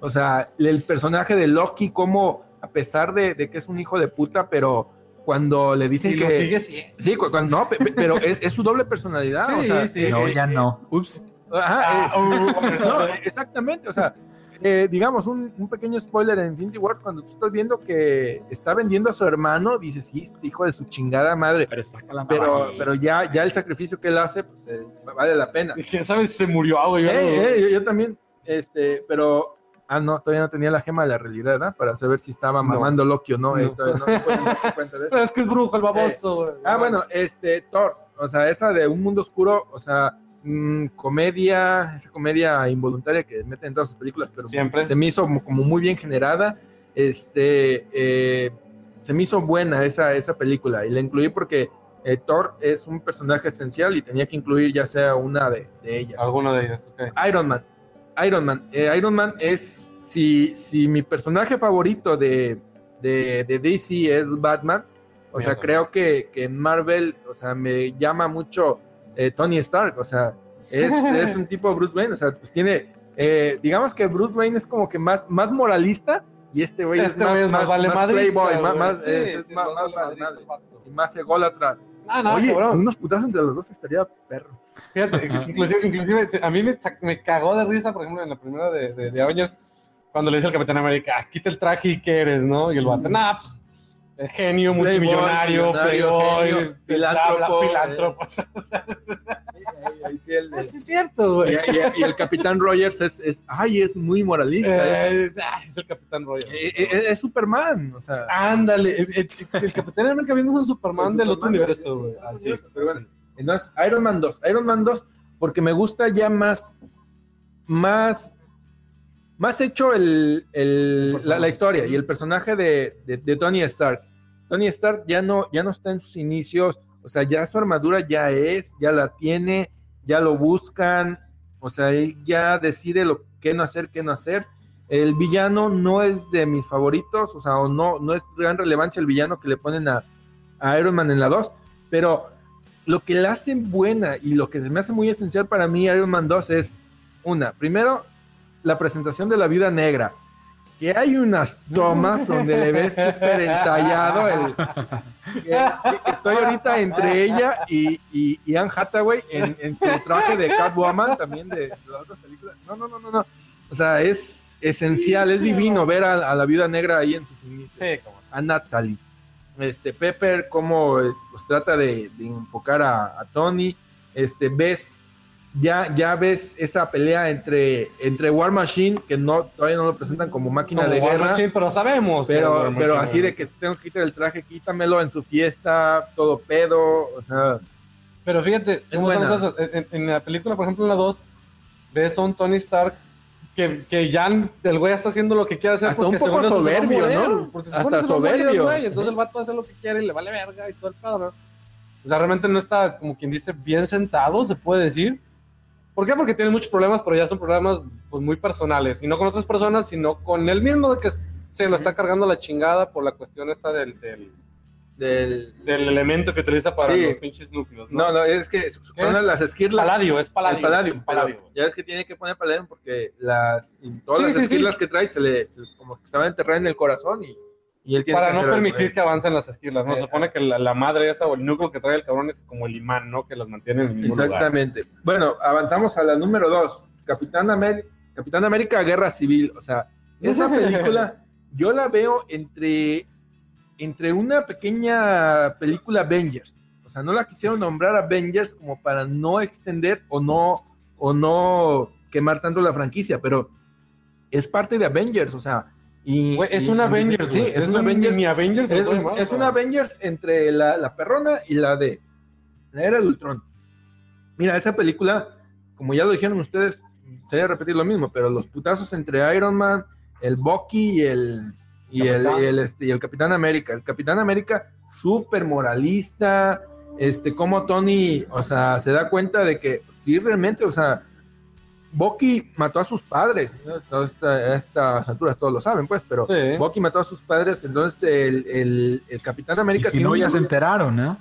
O sea, el personaje de Loki, como a pesar de, de que es un hijo de puta, pero cuando le dicen y que... lo sigue siendo. Sí, cu- cuando, no, pe- pe- pero es, es su doble personalidad. o Sí, sea, sí. eh, No, eh, ya no. Ups. ajá, eh, Ah, uh, no, exactamente, o sea, eh, digamos, un, un pequeño spoiler en Infinity War, cuando tú estás viendo que está vendiendo a su hermano, dices, sí, este hijo de su chingada madre, Pero saca la pero, pero ya, ya el sacrificio que él hace, pues eh, vale la pena. ¿Quién sabe si se murió, güey? Eh, no- eh, yo, yo también, este, pero, ah, no, todavía no tenía la gema de la realidad, ¿verdad? Para saber si estaba No. mamando Loki o no, eh, No. todavía no, no cuenta de eso. Pero es que es brujo el baboso, güey. Ah, bueno, este, Thor, o sea, esa de un mundo oscuro, o sea, mm, comedia, esa comedia involuntaria que meten en todas sus películas, pero Siempre. se me hizo como, como muy bien generada, este, eh, se me hizo buena esa, esa película y la incluí porque eh, Thor es un personaje esencial y tenía que incluir ya sea una de, de ellas. Alguno de ellos, ok. Iron Man. Iron Man. Eh, Iron Man es, si, si mi personaje favorito de, de, de DC es Batman, o sea, creo que, que en Marvel, o sea, me llama mucho eh, Tony Stark, o sea, es, es un tipo Bruce Wayne, o sea, pues tiene, eh, digamos que Bruce Wayne es como que más, más moralista y este güey Este es más, es más, vale más madrista, playboy, más, más- Sí, es, es sí, más, más más vale y más ególatra. Ah, no, Oye, cabrón. unos putazos entre los dos estaría perro. Fíjate, inclusive, inclusive a mí me, me cagó de risa, por ejemplo, en la primera de, de, de Avengers, cuando le dice al Capitán América, "Ah, quita el traje y qué eres, ¿no? Y el vato, nah, pues, es genio, Playboy, multimillonario, millonario, playboy, filántropo, filántropo, filántropo. Ah, es cierto, güey. Y, y- y el Capitán Rogers es, es, ay, es muy moralista. es, Eh, ah, es el Capitán Royal. eh, eh, es Superman, o sea. Ándale, el, el- el Capitán América viene es un Superman El del otro universo, güey. sí, Así, universo, pero bueno. Entonces, Iron Man 2, Iron Man 2, porque me gusta ya más, más, más hecho el, el- la, la historia y el personaje de, de- de Tony Stark. Tony Stark ya no, ya no está en sus inicios, o sea, ya su armadura ya es, ya la tiene, ya lo buscan, o sea, él ya decide lo que no hacer, qué no hacer. El villano no es de mis favoritos, o sea, o no, no es gran relevancia el villano que le ponen a, a Iron Man en la 2, pero lo que la hacen buena y lo que se me hace muy esencial para mí Iron Man 2 es, una, primero, la presentación de la vida negra. Que hay unas tomas donde le ves súper entallado el... estoy ahorita entre ella y, y, y Anne Hathaway en, en su traje de Catwoman, también de, de las otras películas. No, no, no, no, no. O sea, es esencial, es divino ver a, a la viuda negra ahí en sus inicios Sí, como. a Natalie. Este, Pepper, cómo eh, pues, trata de, de enfocar a, a Tony. Este, ves, ya, ya ves esa pelea entre, entre War Machine, que no, todavía no lo presentan como máquina Como de War guerra. Machine, pero sabemos. pero, pero así de que tengo que quitar el traje, quítamelo en su fiesta, todo pedo, o sea, Pero fíjate. En, en la película, por ejemplo, en la 2, ves a un Tony Stark que, que ya el güey está haciendo lo que quiere hacer. Hasta porque un poco soberbio, morir, ¿no? porque Hasta soberbio. güey, Entonces el vato hace lo que quiere y le vale verga y todo el pedo, ¿no? O sea, realmente no está, como quien dice, bien sentado, se puede decir. ¿Por qué? Porque tiene muchos problemas, pero ya son problemas pues, muy personales. Y no con otras personas, sino con él mismo de que se lo está cargando la chingada por la cuestión esta del, del, del... del elemento que utiliza para Sí. los pinches núcleos. No, no, es que son es? las esquirlas. Paladio, es paladio. Pero Palladium. ya ves que tiene que poner Palladium porque las, todas Sí, las sí, esquirlas que trae se le se- como que estaban enterradas en el corazón y, y él tiene Para que no permitir con que avancen las esquilas, ¿no? Eh, Se supone que la, la madre esa o el núcleo que trae el cabrón es como el imán, ¿no? Que las mantiene en el mismo lugar. Exactamente. Bueno, avanzamos a la número dos. Capitán, América Capitán América Guerra Civil. O sea, esa película yo la veo entre, entre una pequeña película Avengers. O sea, no la quisieron nombrar Avengers como para no extender o no, o no quemar tanto la franquicia, pero es parte de Avengers, o sea. Y, es y- un Avengers, Sí, es, un Avengers. Mini Avengers. Es, es un ¿no? Avengers entre la, la perrona y la de la era de Ultron. Mira, esa película, como ya lo dijeron ustedes, sería repetir lo mismo, pero los putazos entre Iron Man, el Bucky y el y el, Capitán. y el, este, y el Capitán América. El Capitán América, súper moralista, este, como Tony, o sea, se da cuenta de que sí, realmente, o sea, Bucky mató a sus padres, ¿no? A estas alturas todos lo saben, pues, pero Sí. Bucky mató a sus padres, entonces el, el, el Capitán Y América si no, un- ya se enteraron, ¿no?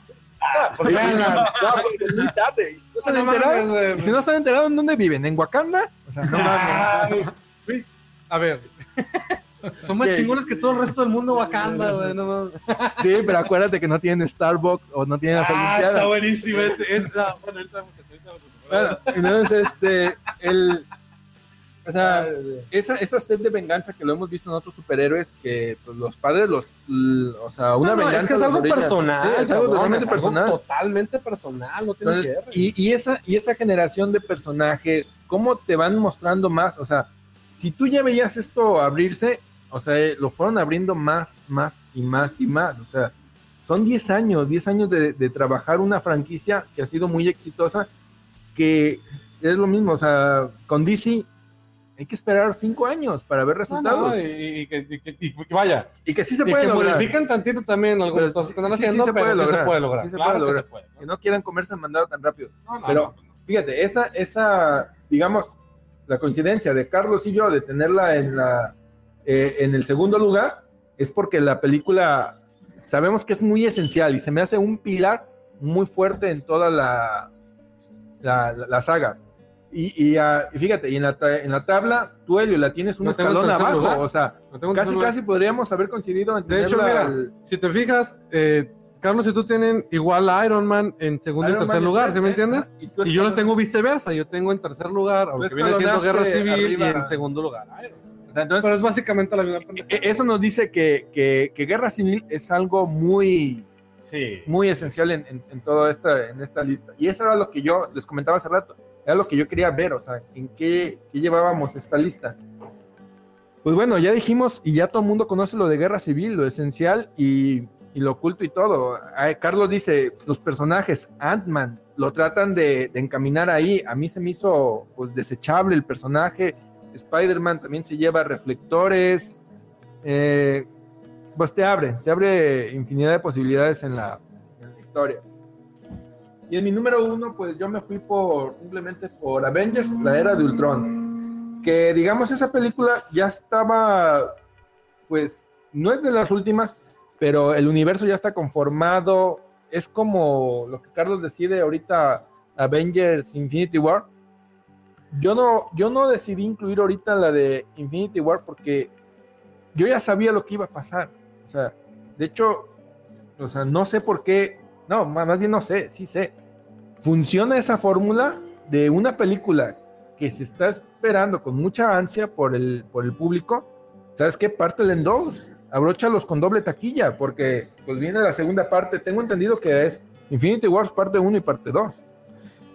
Porque vean la- No, porque es muy tarde. Y si no están No mames, enterados, güey. y si no están enterados, ¿en dónde viven? ¿En Wakanda? O sea, no mames. Ay, güey, A ver. Son más ¿Qué? chingones que todo el resto del mundo Wakanda, güey. No mames. Sí, pero acuérdate que no tienen Starbucks o no tienen las Ah, está buenísimo. Este, esta, bueno, ahorita vamos a- ahorita vamos a- Bueno, entonces, este, el, o sea, esa, esa sed de venganza que lo hemos visto en otros superhéroes, que pues, los padres los, o sea, una No, no, venganza. es que es algo orilla. personal. Sí, es algo cabrón, totalmente es algo personal. Totalmente personal, no tiene Entonces, que ver. y, y esa, y esa generación de personajes, ¿cómo te van mostrando más? O sea, si tú ya veías esto abrirse, o sea, eh, lo fueron abriendo más, más y más y más. O sea, son 10 años, 10 años de, de trabajar una franquicia que ha sido muy exitosa, que es lo mismo, o sea, con DC hay que esperar 5 años para ver No, resultados. no, y, y que- y que- y que vaya, y que sí se puede que lograr. modifican tantito también algunas cosas que están haciendo, se pero puede sí se lograr, puede lograr. sí se puede que lograr. se puede. Que no quieran comerse el mandado tan rápido. No, no, Pero- no, no. Fíjate, esa, esa, digamos, la coincidencia de Carlos y yo de tenerla en la eh, en el segundo lugar es porque la película sabemos que es muy esencial y se me hace un pilar muy fuerte en toda la, la, la- la saga. Y, y, ah, y fíjate, y en la, en la tabla, tú, Helio, la tienes un No escalón abajo. lugar. O sea, No casi, casi podríamos haber coincidido en De hecho, mira, al- Si te fijas, eh, Carlos y tú tienen igual a Iron Man en segundo Iron y tercer Man lugar, ¿sí me entiendes? tú Y yo los tengo viceversa, yo tengo en tercer lugar, aunque viene siendo Guerra Civil, y en segundo lugar Iron Man. o sea, entonces, Pero es básicamente la misma e- pendejada. eso nos dice que, que, que Guerra Civil es algo muy, Sí. muy esencial en, en, en toda esta, en esta lista. Y eso era lo que yo les comentaba hace rato, era lo que yo quería ver, o sea, en qué, qué llevábamos esta lista. Pues bueno, ya dijimos y ya todo el mundo conoce lo de guerra civil, lo esencial y, y lo oculto y todo. Ay, Carlos dice, los personajes, Ant-Man, lo tratan de, de encaminar ahí. A mí se me hizo pues, desechable el personaje. Spider-Man también se lleva reflectores. Eh, pues te abre, te abre infinidad de posibilidades en la, en la historia. Y en mi número uno, pues yo me fui por simplemente por Avengers, la era de Ultron. Que digamos, esa película ya estaba, pues no es de las últimas, pero el universo ya está conformado. es como lo que Carlos decide ahorita Avengers Infinity War. Yo no, yo no decidí incluir ahorita la de Infinity War porque yo ya sabía lo que iba a pasar. O sea, de hecho, o sea, no sé por qué, no, más bien no sé, sí sé. Funciona esa fórmula de una película que se está esperando con mucha ansia por el, por el público. ¿Sabes qué? Pártela en dos. Abróchalos con doble taquilla, porque pues viene la segunda parte. Tengo entendido que es Infinity Wars parte 1 y parte 2.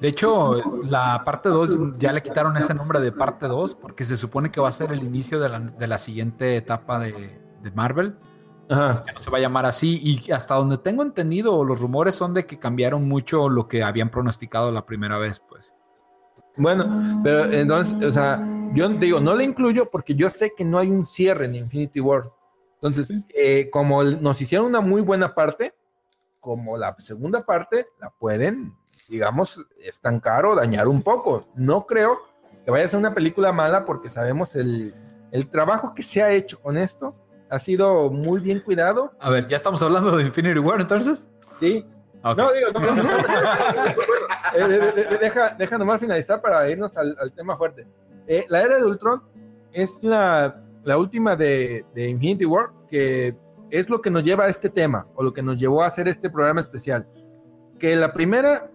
De hecho, la parte 2 ya le quitaron ese nombre de parte 2 porque se supone que va a ser el inicio de la, de la siguiente etapa de, de Marvel. Ajá. que no se va a llamar así. Y hasta donde tengo entendido, los rumores son de que cambiaron mucho lo que habían pronosticado la primera vez, pues. Bueno, pero entonces, o sea, yo digo, no le incluyo porque yo sé que no hay un cierre en Infinity War. Entonces, eh, como nos hicieron una muy buena parte, como la segunda parte, la pueden, digamos, estancar o dañar un poco. No creo que vaya a ser una película mala porque sabemos el, el trabajo que se ha hecho con esto. Ha sido muy bien cuidado. A ver, ya estamos hablando de Infinity War entonces. Sí, Ok. No, digo, no, no, no. Eh, de- de- deja, deja nomás finalizar para irnos al, al tema fuerte. Eh, la era de Ultron es la, la última de, de Infinity War, que es lo que nos lleva a este tema, o lo que nos llevó a hacer este programa especial. Que la primera,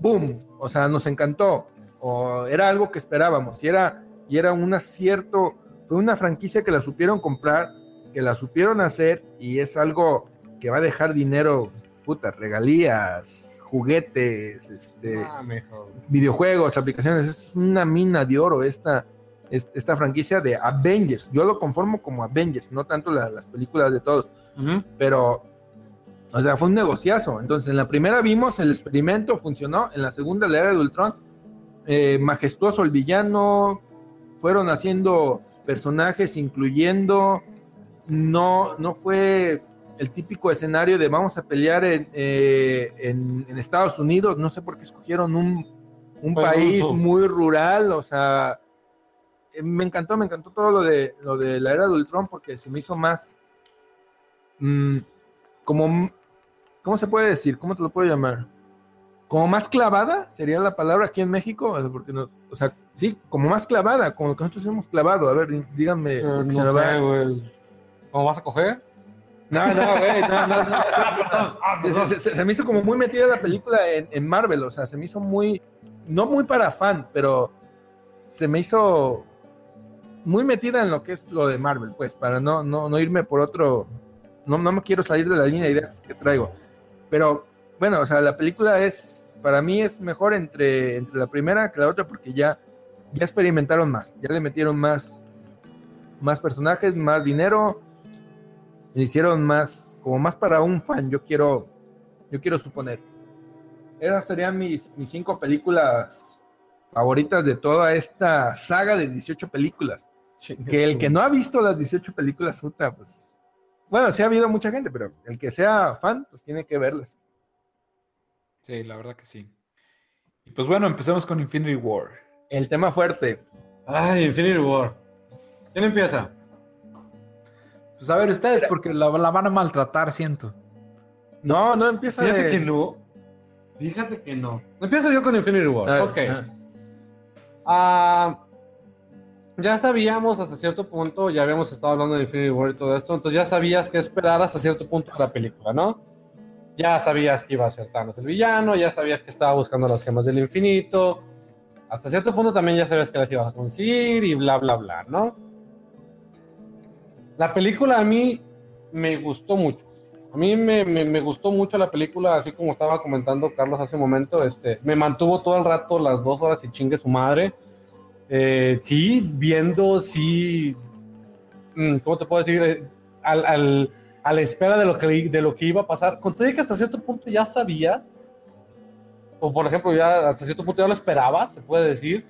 boom, o sea, nos encantó, o era algo que esperábamos, y era, y era un acierto, fue una franquicia que la supieron comprar, que la supieron hacer, y es algo que va a dejar dinero puta, regalías, juguetes, este, Ah, videojuegos, aplicaciones, es una mina de oro esta, es- esta franquicia de Avengers. Yo lo conformo como Avengers, no tanto la- las películas de todos, pero, o sea, fue un negociazo. Entonces, en la primera vimos el experimento, funcionó, en la segunda, la era de Ultron, eh, majestuoso el villano, fueron haciendo personajes, incluyendo, no, no fue el típico escenario de vamos a pelear en, eh, en- en Estados Unidos, no sé por qué escogieron un, un país muy rural, o sea, eh, me encantó, me encantó todo lo de, lo de la era de Ultron porque se me hizo más, mm, como, ¿cómo se puede decir? ¿Cómo te lo puedo llamar? Como más clavada, sería la palabra aquí en México, porque nos, o sea, sí, como más clavada, como lo que nosotros hemos clavado, a ver, dí- díganme, Eh, no va- sé, güey. ¿Cómo vas a coger? no, no, güey, no, no, no. Se, se- se- se me hizo como muy metida la película en, en Marvel, o sea, se me hizo muy, no muy para fan, pero se me hizo muy metida en lo que es lo de Marvel, pues, para no, no, no irme por otro, no, no me quiero salir de la línea de ideas que traigo. Pero, bueno, o sea, la película es, para mí es mejor entre, entre la primera que la otra porque ya, ya experimentaron más, ya le metieron más, más personajes, más dinero, le hicieron más, como más para un fan, yo quiero, yo quiero suponer. Esas serían mis, mis cinco películas favoritas de toda esta saga de 18 películas. Que el que no ha visto las 18 películas, puta, pues, bueno, sí ha habido mucha gente, pero el que sea fan, pues tiene que verlas. Sí, la verdad que sí. Y pues bueno, empecemos con Infinity War. El tema fuerte. Ay, Infinity War. ¿Quién empieza? Pues a ver ustedes, porque la, la van a maltratar, siento. No, no empieza Fíjate de- que no. Fíjate que no. Empiezo yo con Infinity War. A ver, ok. ajá. Ah, ya sabíamos hasta cierto punto, ya habíamos estado hablando de Infinity War y todo esto, entonces ya sabías qué esperar hasta cierto punto de la película, ¿no? Ya sabías que iba a ser Thanos el villano, ya sabías que estaba buscando las gemas del infinito, hasta cierto punto también ya sabías que las ibas a conseguir y bla, bla, bla, ¿no? La película a mí me gustó mucho. A mí me, me- gustó mucho la película, así como estaba comentando Carlos hace un momento. Este, me mantuvo todo el rato las dos horas y chingue su madre. Eh, sí, viendo, sí. mm, ¿Cómo te puedo decir? Eh, al, al- a la espera de lo, que, de lo que iba a pasar. Con todo y que hasta cierto punto ya sabías, o por ejemplo, ya hasta cierto punto ya lo esperabas, se puede decir.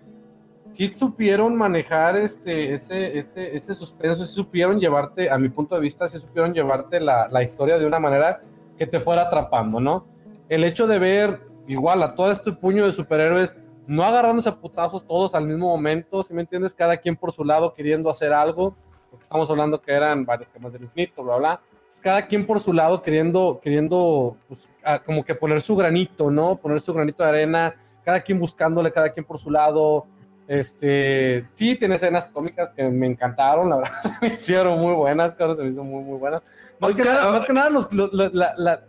Sí supieron manejar este, ese, ese, ese suspenso, sí supieron llevarte, a mi punto de vista, sí supieron llevarte la, la historia de una manera que te fuera atrapando, ¿no? El hecho de ver igual a todo este puño de superhéroes no agarrándose a putazos todos al mismo momento, si me entiendes? Cada quien por su lado queriendo hacer algo, porque estamos hablando que eran varias gemas del infinito, bla, bla. cada quien por su lado queriendo, queriendo pues, a- como que poner su granito, ¿no? Poner su granito de arena, cada quien buscándole, cada quien por su lado. Este, sí, tiene escenas cómicas que me encantaron, la verdad, se me hicieron muy buenas, cabrón, se me hizo muy, muy buenas. Más, que, nada, más que nada los- los- la, la- la-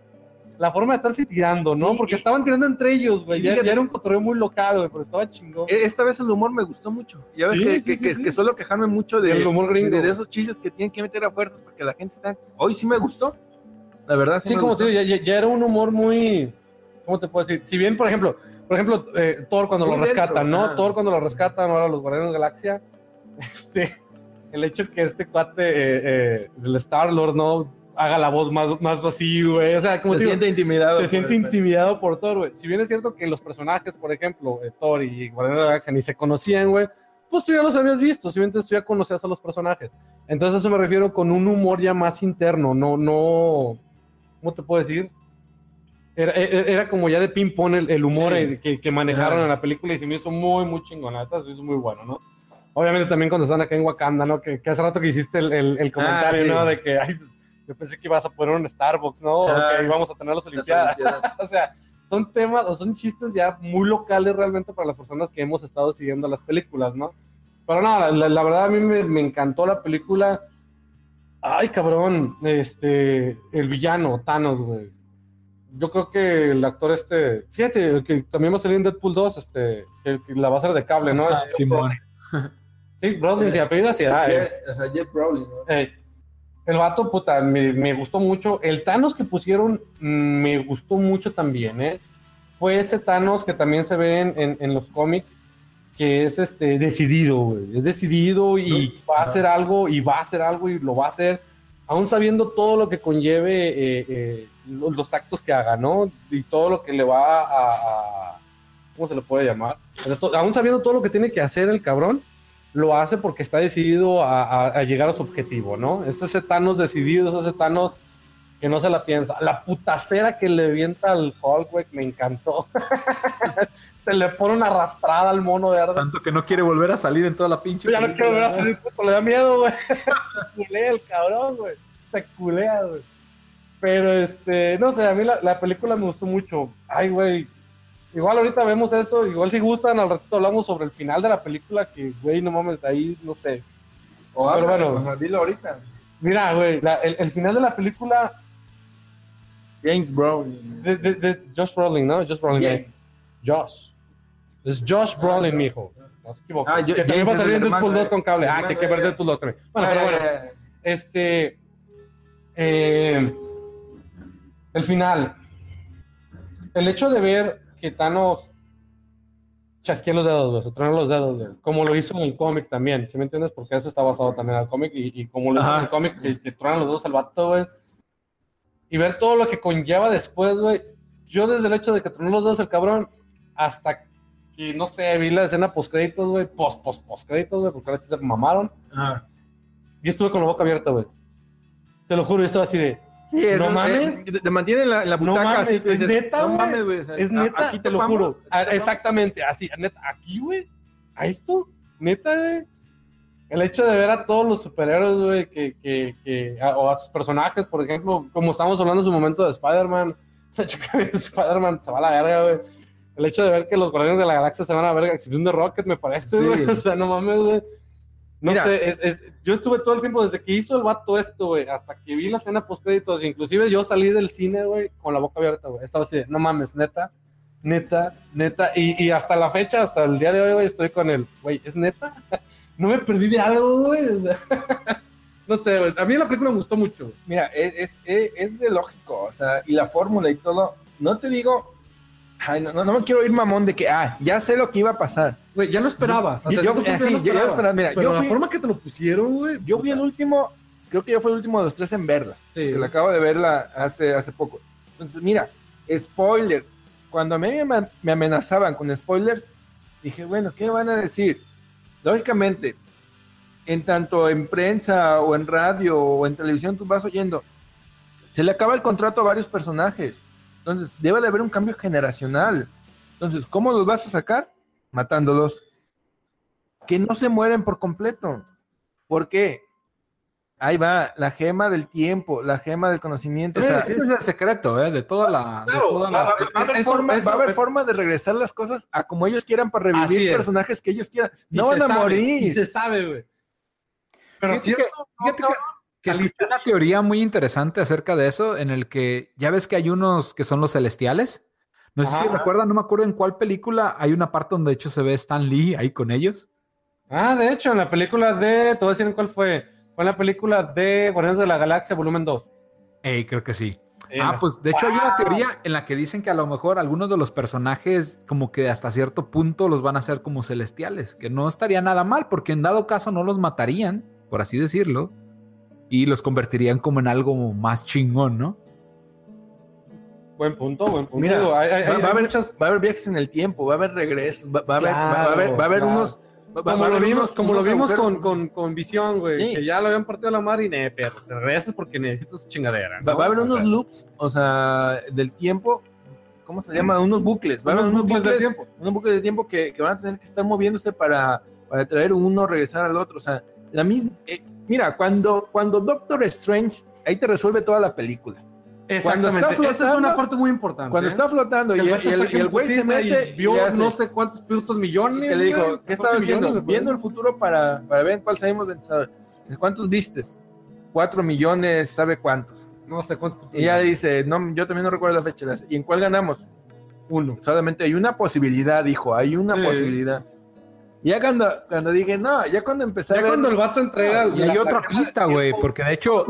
la forma de estarse tirando, ¿no? Sí, Porque estaban tirando entre ellos, güey. Ya, era un cotorreo muy local, güey, pero estaba chingón. E- Esta vez el humor me gustó mucho. Ya ves Sí, que, sí, que, que- suelo quejarme mucho de, El humor gringo. de, de esos chistes que tienen que meter a fuerzas para que la gente está. Hoy sí me gustó. La verdad sí, como gustó. te digo, ya, ya- ya era un humor muy. ¿Cómo te puedo decir? Si bien, por ejemplo, por ejemplo, eh, Thor cuando Muy lo rescatan, ¿no? ajá. Thor cuando lo rescatan, ahora los Guardianes de la Galaxia. Este, el hecho que este cuate eh, eh, del Star-Lord, ¿no? Haga la voz más, más así, güey. O sea, como se digo, siente intimidado. se siente el- intimidado por Thor, güey. Si bien es cierto que los personajes, por ejemplo, eh, Thor y Guardianes de la Galaxia ni se conocían, güey, pues tú ya los habías visto, si bien tú ya conocías a los personajes. Entonces, a eso me refiero con un humor ya más interno, no, no, ¿cómo te puedo decir? Era, era- era como ya de ping-pong el, el humor Sí. eh, que, que manejaron Ajá. en la película y se me hizo muy, muy neta, se me hizo muy bueno, ¿no? Obviamente también cuando están acá en Wakanda, ¿no? Que, que hace rato que hiciste el, el- el comentario, sí. ¿no? De que, ay, yo pensé que ibas a poner un Starbucks, ¿no? Ah. O que íbamos a tener las Olimpiadas. Olimpiadas. o sea, son temas o son chistes ya muy locales realmente para las personas que hemos estado siguiendo las películas, ¿no? Pero no, la, la- la verdad a mí me, me encantó la película. Ay, cabrón, este, el villano, Thanos, güey. Yo creo que el actor este, fíjate, que también va a salir en Deadpool 2, este, que la va a ser de cable, ¿no? Ah, Es- Simón. Sí, Brosnan, si apellido así, O sea, Jeff Brolin, ¿no? Eh, el vato, puta, me, me gustó mucho. El Thanos que pusieron mm, me gustó mucho también, ¿eh? Fue ese Thanos que también se ve en, en- en los cómics, que es este decidido, güey. Es decidido y va a hacer algo y va a hacer algo y lo va a hacer, aún sabiendo todo lo que conlleve eh, eh, lo- los, actos que haga, ¿no? Y todo lo que le va a... a- ¿Cómo se le puede llamar? To- aún sabiendo todo lo que tiene que hacer el cabrón, lo hace porque está decidido a, a- a llegar a su objetivo, ¿no? Es ese Thanos decidido, es ese Thanos que no se la piensa. La putacera que le vienta al Hulk, güey, me encantó. se le pone una arrastrada al mono verde. Tanto que no quiere volver a salir en toda la pinche. Ya no película, quiero ver a salir, puto, le da miedo, güey. se culea el cabrón, güey. Se culea, güey. Pero, este, no sé, a mí la, la película me gustó mucho. Ay, güey. Igual ahorita vemos eso, igual si gustan, al ratito hablamos sobre el final de la película, que, güey, no mames, de ahí, no sé. O Pero habla, bueno. o sea, dilo ahorita. Mira, güey, la- el, el final de la película James Brolin. de, de- de Josh Brolin, ¿no? Josh Brolin. James. Josh. Es Josh Brolin, mijo. No se equivoco. Ah, yo- que también va a salir el en Deadpool hermano 2 con cable. Ah, que hay que ver de- Deadpool 2 también. Bueno, pero bueno. Este. eh, el final. El hecho de ver que Thanos chasquea los dedos, güey, tronó los dedos, güey, como lo hizo en el cómic también, ¿sí me entiendes? Porque eso está basado también en el cómic y, y como lo hizo Ajá. en el cómic, que, que truenan los dedos al vato, güey. Y ver todo lo que conlleva después, güey. Yo desde el hecho de que tronó los dedos el cabrón, hasta que, no sé, vi la escena post créditos, güey, post, post, post créditos, güey, porque ahora sí se mamaron. ajá. Y estuve con la boca abierta, güey. Te lo juro, yo estaba así de. Sí, es No mames. te mantienen en la, en la No butaca mames, así. es neta, No güey. mames, güey. o sea, Es a- neta, aquí te lo juro. Ah. Exactamente, así, neta, aquí, güey. A esto, neta, güey. El hecho de ver a todos los superhéroes, güey, que, que, que, a- o a sus personajes, por ejemplo, como estábamos hablando en su momento de Spider-Man, el hecho que Spider-Man se va a la verga, güey. El hecho de ver que los Guardianes de la Galaxia se van a ver la exhibición de Rocket, me parece, Sí. güey. O sea, no mames, güey. No Mira. sé, es, es- yo estuve todo el tiempo desde que hizo el vato esto, güey, hasta que vi la escena post créditos, inclusive yo salí del cine, güey, con la boca abierta, güey. Estaba así, de, no mames, neta, neta, neta, y, y hasta la fecha, hasta el día de hoy, güey, estoy con el, güey, ¿es neta? No me perdí de algo, güey. No sé, güey, a mí la película me gustó mucho. Mira, es, es, es- es de lógico, o sea, y la fórmula y todo. No te digo, ay, no, no, no me quiero ir mamón de que, ah, ya sé lo que iba a pasar. Güey, ya lo esperabas. Yo- yo- eh, sí, yo ya lo esperaba, mira, Pero yo la fui- forma que te lo pusieron, güey. Yo fui el último, creo que yo fui el último de los tres en verla. Sí. que la acabo de verla hace, hace poco. Entonces, mira, spoilers. Cuando a mí me, me amenazaban con spoilers, dije, bueno, ¿qué van a decir? Lógicamente, en tanto en prensa o en radio o en televisión, tú vas oyendo, se le acaba el contrato a varios personajes. Entonces, debe de haber un cambio generacional. Entonces, ¿cómo los vas a sacar? Matándolos. Que no se mueren por completo. ¿Por qué? ahí va, la gema del tiempo, la gema del conocimiento. o Ese, sea, ese es el secreto, ¿eh? De toda la. de va a haber, Eso- forma, eso- va a haber forma de regresar las cosas a como ellos quieran para revivir es. personajes que ellos quieran. Y No van a sabe, morir. Y se sabe, güey. Pero Fíjate que- no, que- cabrón. que escuché una teoría muy interesante acerca de eso, en el que ya ves que hay unos que son los celestiales. No sé si recuerdan, no me acuerdo en cuál película hay una parte donde de hecho se ve Stan Lee ahí con ellos. Ah, de hecho, en la película de. Te voy a decir en cuál fue. Fue en la película de Guardianes de la Galaxia, volumen 2. Ey, creo que sí. Ah, pues de hecho hay una teoría en la que dicen que a lo mejor algunos de los personajes como que hasta cierto punto los van a hacer como celestiales, que no estaría nada mal porque en dado caso no los matarían, por así decirlo, y los convertirían como en algo más chingón, ¿no? Buen punto, buen punto. Mira, Digo, hay, hay- va, hay va a haber, muchas. va a haber viajes en el tiempo, va a haber regresos, va, va a haber, va a haber, va a haber claro. unos. Como a lo vimos, unos- como lo vimos con, con, con Visión, güey. Sí. Que ya lo habían partido la madre y ne, pero te regresas porque necesitas chingadera. Va, ¿no? va a haber O unos sea, loops, o sea, del tiempo. ¿Cómo se llama? Unos bucles. Va a haber unos unos bucles bucles, de tiempo. unos bucles de tiempo que, que van a tener que estar moviéndose para, para traer uno, regresar al otro. O sea, la misma. eh, mira, cuando, cuando Doctor Strange, ahí te resuelve toda la película. Cuando está Exactamente. Esa es flotando- una parte muy importante. Cuando ¿eh? está flotando y, y el, y el güey se y mete y vio hace- no sé cuántos putos millones. que le dijo, güey, ¿qué estaba 14 haciendo? Viendo el futuro para, para ver en cuál salimos vencedores. ¿Cuántos vistes? Cuatro millones, ¿sabe cuántos? No sé cuántos. Y ya dice, no, yo también no recuerdo la fecha. ¿Y en cuál ganamos? Uno. Solamente hay una posibilidad, dijo, hay una Sí. posibilidad. Y ya cuando, cuando dije, no, ya cuando empecé a Ya ver... cuando el vato entrega. Y hay otra pista, güey, porque de hecho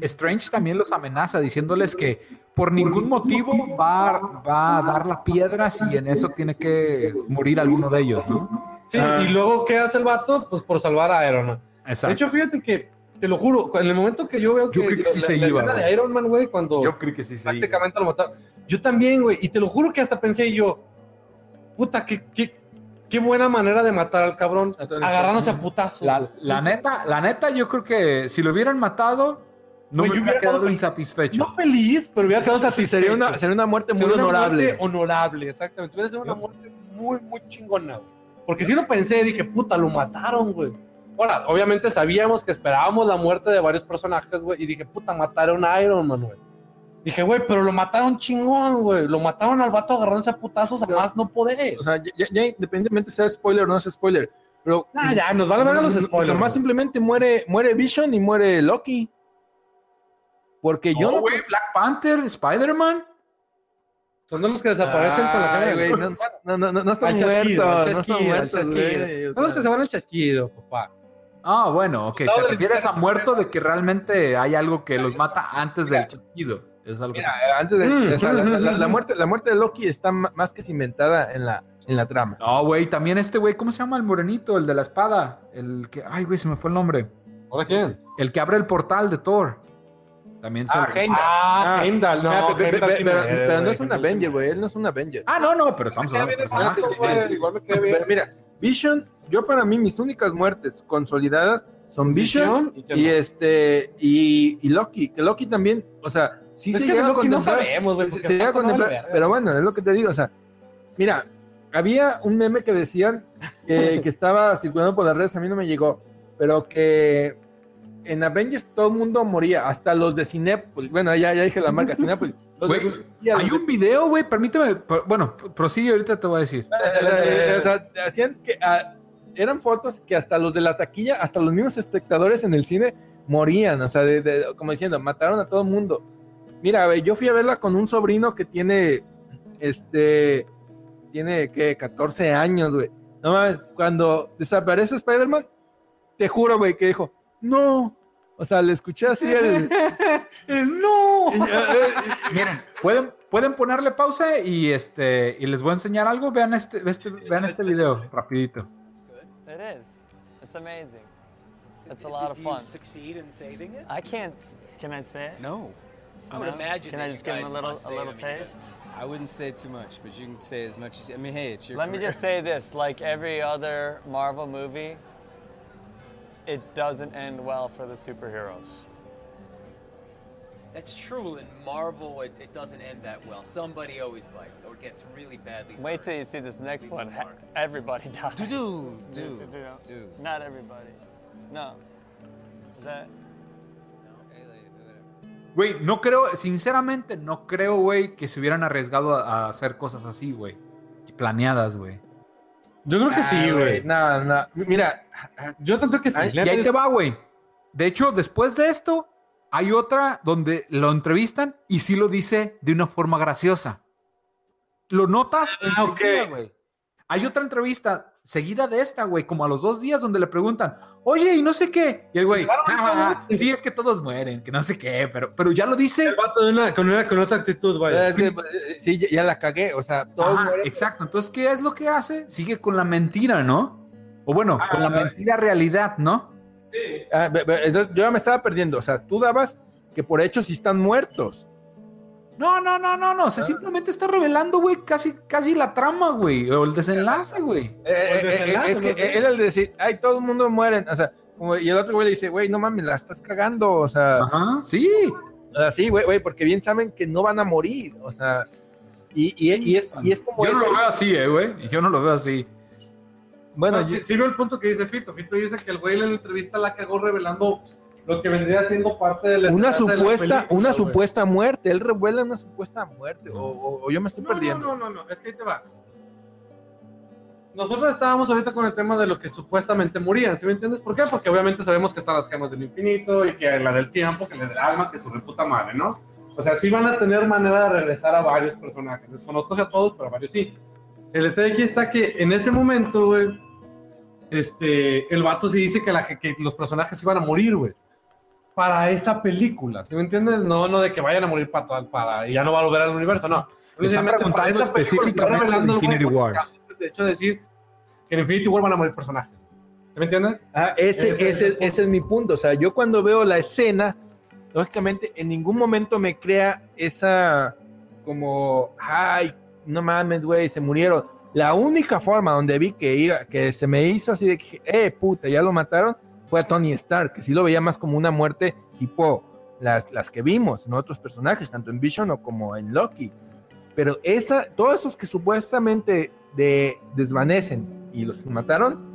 Strange también los amenaza diciéndoles que por ningún motivo va, va a dar la piedra si en eso tiene que morir alguno de ellos, ¿no? Sí, Ah. y luego, ¿qué hace el vato? Pues por salvar a Iron Man. Exacto. De hecho, fíjate que, te lo juro, en el momento que yo veo que, Yo creo que sí la, se la iba, escena de Iron Man, güey, cuando creo que sí, prácticamente lo mataron. Yo también, güey, y te lo juro que hasta pensé yo, puta, qué, qué, qué buena manera de matar al cabrón, agarrándose a putazo. La, la neta, la neta, yo creo que si lo hubieran matado, no Güey, me yo hubiera quedado insatisfecho. No feliz, pero hubiera quedado Sí, sería una, sería una muerte muy Sería una honorable. muerte honorable, exactamente. Hubiera sido una muerte muy, muy chingona, güey. Porque si lo pensé, dije, puta, lo mataron, güey. Ahora, obviamente sabíamos que esperábamos la muerte de varios personajes, güey. Y dije, puta, mataron a Iron Man, güey. Dije, güey, pero lo mataron chingón, güey. Lo mataron al vato agarrándose a putazos a más no poder. O sea, ya, ya- ya independientemente sea spoiler o no sea spoiler, pero... Ah, ya, nos vale ver los spoilers. Nomás simplemente muere, muere Vision y muere Loki. Porque yo No, güey, Black Panther, Spider-Man. Son de los que desaparecen con la gema. güey, no, no, no, no, no están chasquido, muertos, al no están chasquido, al muertos, chasquido. güey, o Son los que se van al chasquido, papá. Ah, bueno, ok. Te refieres a muerto de que realmente hay algo que los mata antes del chasquido. Es algo Mira, antes de... Mm, o sea, la, mm, la- la muerte, la muerte de Loki está más que cimentada en la, en la trama. No, güey, también este güey, ¿cómo se llama el morenito, el de la espada? El que, ay, güey, se me fue el nombre. ¿Ahora quién? El que abre el portal de Thor. También se Ah, Heimdall. Ah, Ah, Heimdall, no, pero, Heimdall pero- sí pero- no es un Avenger, güey, él no es un Avenger. Ah, no, no, pero estamos hablando de personajes. sí, sí. Igual me queda bien. Pero mira, Vision, yo para mí mis únicas muertes consolidadas son Vision, Vision y y este y, y Loki, que Loki también, o sea, sí Es se que llega a Loki no contemplar, sabemos, güey, se- se llega a no contemplar, pero bueno, es lo que te digo, o sea, mira, había un meme que decían eh, que estaba circulando por las redes, a mí no me llegó, pero que en Avengers todo el mundo moría, hasta los de Cinépolis, bueno, ya, ya dije la marca Cinépolis. de los Hay un video, güey, permíteme. per- Bueno, prosigue, ahorita te voy a decir. o sea, o sea, hacían que ah, eran fotos que hasta los de la taquilla, hasta los mismos espectadores en el cine morían, o sea, de- de- como diciendo, mataron a todo el mundo. Mira, yo fui a verla con un sobrino que tiene, este, tiene, que 14 años, güey. No mames, cuando desaparece Spider-Man, te juro, güey, que dijo, no. O sea, le escuché así el... ¡No! y- eh, eh, Miren, pueden, pueden ponerle pausa y este y les voy a enseñar algo. Vean este, este, vean este video rapidito. It is. It's amazing. It's a lot of fun. succeed in saving it? I can't. Can I say it? No. I would No? imagine. Can I just give him a little, a little taste? I wouldn't say too much, but you can say as much as I mean. Hey, it's your. Let me just say this: like every other Marvel movie, it doesn't end well for the superheroes. That's true. In Marvel, it, it doesn't end that well. Somebody always bites or gets really badly. Wait hurt. till you see this next Leaves one. a Ha- mark. Everybody dies. Dude, dude, You know? dude. Not everybody. No. Is that? Güey, no creo, sinceramente, no creo, güey, que se hubieran arriesgado a, a hacer cosas así, güey. Planeadas, güey. Yo creo que sí, güey. No, no. Mira, Yo tanto que sí. Ay, Y ahí te va, güey. De hecho, después de esto, hay otra donde lo entrevistan y sí lo dice de una forma graciosa. Lo notas Ah, güey. Hay otra entrevista seguida de esta, güey, como a los dos días donde le preguntan, oye, y no sé qué. Y el güey, Claro, "Ah, sí, es que todos mueren, que no sé qué, pero, pero ya lo dice. El vato de una, con, una, con otra actitud, vaya. es que, sí, ya- la cagué. O sea, todo Ajá, muere. exacto. Entonces, ¿qué es lo que hace? Sigue con la mentira, ¿no? O bueno, Ah, con la ah. mentira realidad, ¿no? Ah, ve- ve- entonces yo ya me estaba perdiendo. O sea, tú dabas que por hechos sí están muertos. No, no, no, no, no. O sea, simplemente está revelando, güey, casi, casi la trama, güey. O el desenlace, güey. Eh, eh, Pues eh, desenlace, es que ¿no? era el de decir, ay, todo el mundo muere. O sea, como, y el otro güey le dice, güey, no mames, la estás cagando. O sea, Ajá, sí. así, güey, güey, porque bien saben que no van a morir. O sea, y, y, y es, y es como. Yo no ese- lo veo así, eh, güey. Yo no lo veo así. Bueno, No, yo- sí, sí veo el punto que dice Fito. Fito dice que el güey en la entrevista la cagó revelando lo que vendría siendo parte de la una de supuesta, película, una supuesta muerte. Él revuela una supuesta muerte. O, o- o yo me estoy No, perdiendo. No, no, no, no, es que ahí te va. Nosotros estábamos ahorita con el tema de lo que supuestamente morían, ¿sí me entiendes? ¿Por qué? Porque obviamente sabemos que están las gemas del infinito y que la del tiempo, que la del alma, que su reputa madre, ¿no? O sea, sí van a tener manera de regresar a varios personajes. Desconozco a todos, pero a varios sí. El detalle aquí está que en ese momento, güey, este, el vato sí dice que, la, que los personajes iban a morir, güey. Para esa película, ¿sí me entiendes? No, no de que vayan a morir para, toda- para y ya no va a volver al universo, no. Están preguntando específicamente de Infinity Wars. De hecho, decir que en Infinity War van a morir personajes. ¿Sí me entiendes? Ah, ese, Ese es ese, punto. ese es mi punto. O sea, yo cuando veo la escena, lógicamente en ningún momento me crea esa como, ay, no mames, güey, se murieron. La única forma donde vi que, iba, que se me hizo así de que, eh, puta, ya lo mataron, fue a Tony Stark, que sí lo veía más como una muerte tipo las, las que vimos en otros personajes, tanto en Vision o como en Loki. Pero esa, todos esos que supuestamente de, desvanecen y los mataron,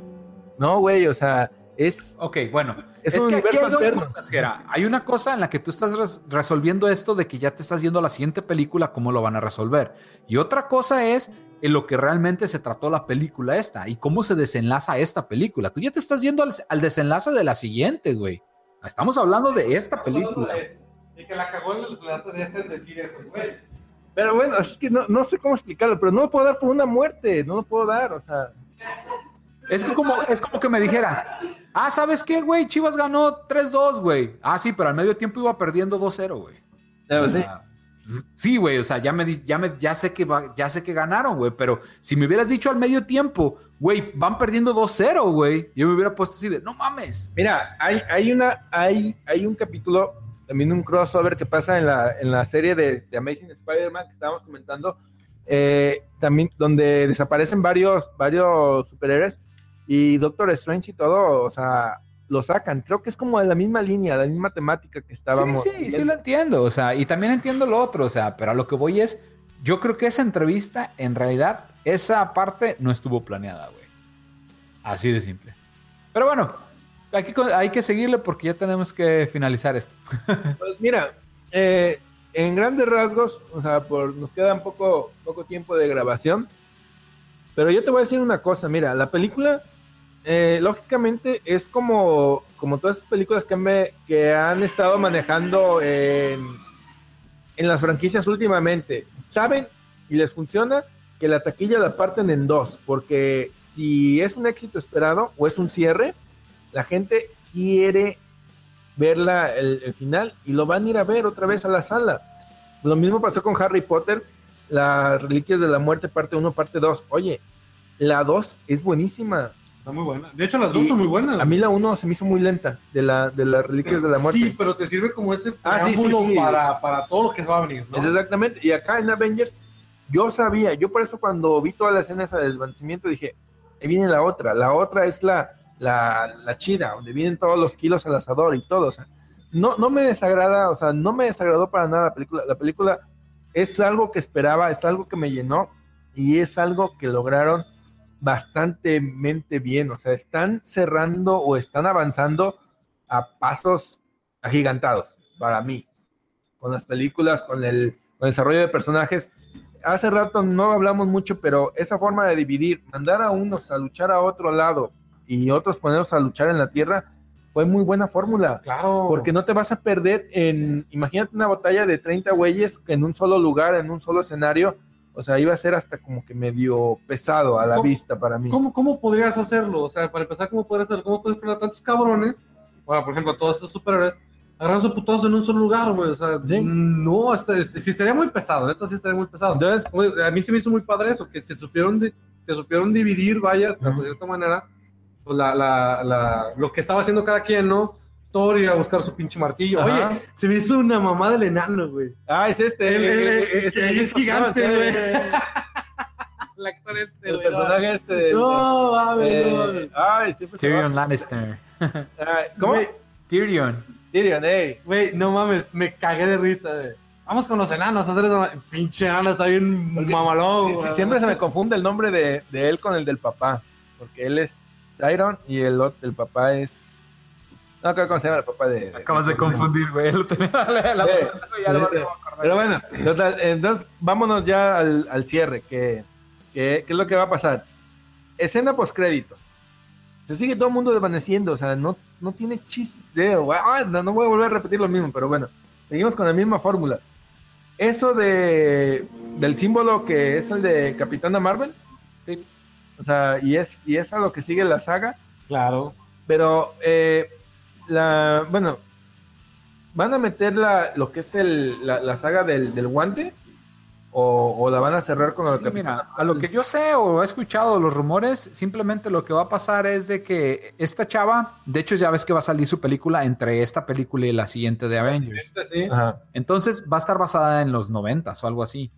no, güey, o sea, es, Ok, bueno. es, Es, un que aquí hay dos alterno. cosas, Jera. Hay una cosa en la que tú estás res- resolviendo esto de que ya te estás yendo a la siguiente película, cómo lo van a resolver. Y otra cosa es en lo que realmente se trató la película esta y cómo se desenlaza esta película. Tú ya te estás yendo al, al desenlace de la siguiente, güey. Estamos hablando de esta película. Y que la cagó en el enlace de este en decir eso, güey. Pero bueno, es que no, no sé cómo explicarlo, pero no lo puedo dar por una muerte, no lo puedo dar, o sea, Es que como, es como que me dijeras, ah, ¿sabes qué, güey? Chivas ganó 3-2, güey. Ah, sí, pero al medio tiempo iba perdiendo 2-0, güey. O sea, Sí, güey, o sea, ya me, ya me, ya sé que va- ya sé que ganaron, güey, pero si me hubieras dicho al medio tiempo, güey, van perdiendo 2-0, güey, yo me hubiera puesto así de, no mames. Mira, hay, hay, una, hay, hay un capítulo, también un crossover que pasa en la, en la serie de, de Amazing Spider-Man que estábamos comentando, eh, también donde desaparecen varios, varios superhéroes y Doctor Strange y todo, o sea, lo sacan. Creo que es como de la misma línea, la misma temática que estábamos. Sí, sí, sí lo entiendo, o sea, y también entiendo lo otro, o sea, pero a lo que voy es, yo creo que esa entrevista, en realidad, esa parte no estuvo planeada, güey. Así de simple. Pero bueno, hay que, hay que seguirle porque ya tenemos que finalizar esto. Pues mira, eh, en grandes rasgos, o sea, por, nos queda un poco, poco tiempo de grabación, pero yo te voy a decir una cosa, mira, la película, eh, lógicamente, es como, como todas esas películas que, me, que han estado manejando en, en las franquicias últimamente. Saben y les funciona que la taquilla la parten en dos, porque si es un éxito esperado o es un cierre, la gente quiere ver la- el, el final y lo van a ir a ver otra vez a la sala. Lo mismo pasó con Harry Potter, las Reliquias de la Muerte, parte 1, parte 2. Oye, la 2 es buenísima. Está muy buena. De hecho, las dos Y son muy buenas. A mí la 1 se me hizo muy lenta, de, la, de las Reliquias de la Muerte. Sí, pero te sirve como ese Ah, sí, sí, preámbulo sí. Para, para todo lo que va a venir, ¿no? Es exactamente. Y acá en Avengers, yo sabía, yo por eso cuando vi toda la escena esa del desvanecimiento dije, ahí viene la otra. La otra es la, la, la chida, donde vienen todos los kilos al asador y todo. O sea, no, no me desagrada, o sea, no me desagradó para nada la película. La película es algo que esperaba, es algo que me llenó y es algo que lograron bastantemente bien. O sea, están cerrando o están avanzando a pasos agigantados para mí. con las películas, con el, con el desarrollo de personajes. Hace rato no hablamos mucho, pero esa forma de dividir, mandar a unos a luchar a otro lado y otros ponerlos a luchar en la tierra, fue muy buena fórmula. Claro. Porque no te vas a perder en, imagínate una batalla de 30 güeyes en un solo lugar, en un solo escenario. O sea, iba a ser hasta como que medio pesado a la ¿Cómo- vista para mí. ¿Cómo, ¿Cómo podrías hacerlo? O sea, para empezar, ¿cómo podrías hacerlo? ¿Cómo puedes poner a tantos cabrones? Bueno, por ejemplo, a todos estos superhéroes, agarrando putados en un solo lugar, güey. O sea, Sí. no, este, este, sí estaría muy pesado, neta sí estaría muy pesado. Entonces, A mí se me hizo muy padre eso, que se supieron, de, se supieron dividir, vaya, de Ujú. cierta manera, pues la, la, la, lo que estaba haciendo cada quien, ¿no? Thor ir a buscar su pinche martillo. Ajá. Oye, se me hizo una mamá del enano, güey. ah, es este. El- el- el- que ahí es gigante, güey. El actor este, El personaje este. No, mames, eh, no mames. ay, siempre se Tyrion. Lannister. Ay, ¿Cómo? Tyrion. Tyrion, ey. Güey, no mames, me cagué de risa, güey. Vamos con los enanos a hacer eso. Pinche enano, está bien Porque mamalón, Sí, sí, güey. siempre se me confunde el nombre de, de él con el del papá. Porque él es Tyron y el, el papá es. No creo cómo se llama el papá de. Acabas de confundir, güey. Pero bueno, total, entonces vámonos ya al, al cierre. Que, que- ¿Qué es lo que va a pasar? Escena post créditos. Se sigue todo el mundo desvaneciendo, o sea, no, no tiene chiste. ah, No, no voy a volver a repetir lo mismo, pero bueno, seguimos con la misma fórmula. Eso de del símbolo que es el de Capitana Marvel. Sí. O sea, y es, y es a lo que sigue la saga. Claro. Pero, eh, la, bueno, ¿van a meter la, lo que es el, la, la saga del, del guante? O, o la van a cerrar con lo Sí, que mira, a lo que yo sé o he escuchado los rumores, simplemente lo que va a pasar es de que esta chava, de hecho ya ves que va a salir su película entre esta película y la siguiente de Avengers. Sí. Entonces va a estar basada en los noventas o algo así.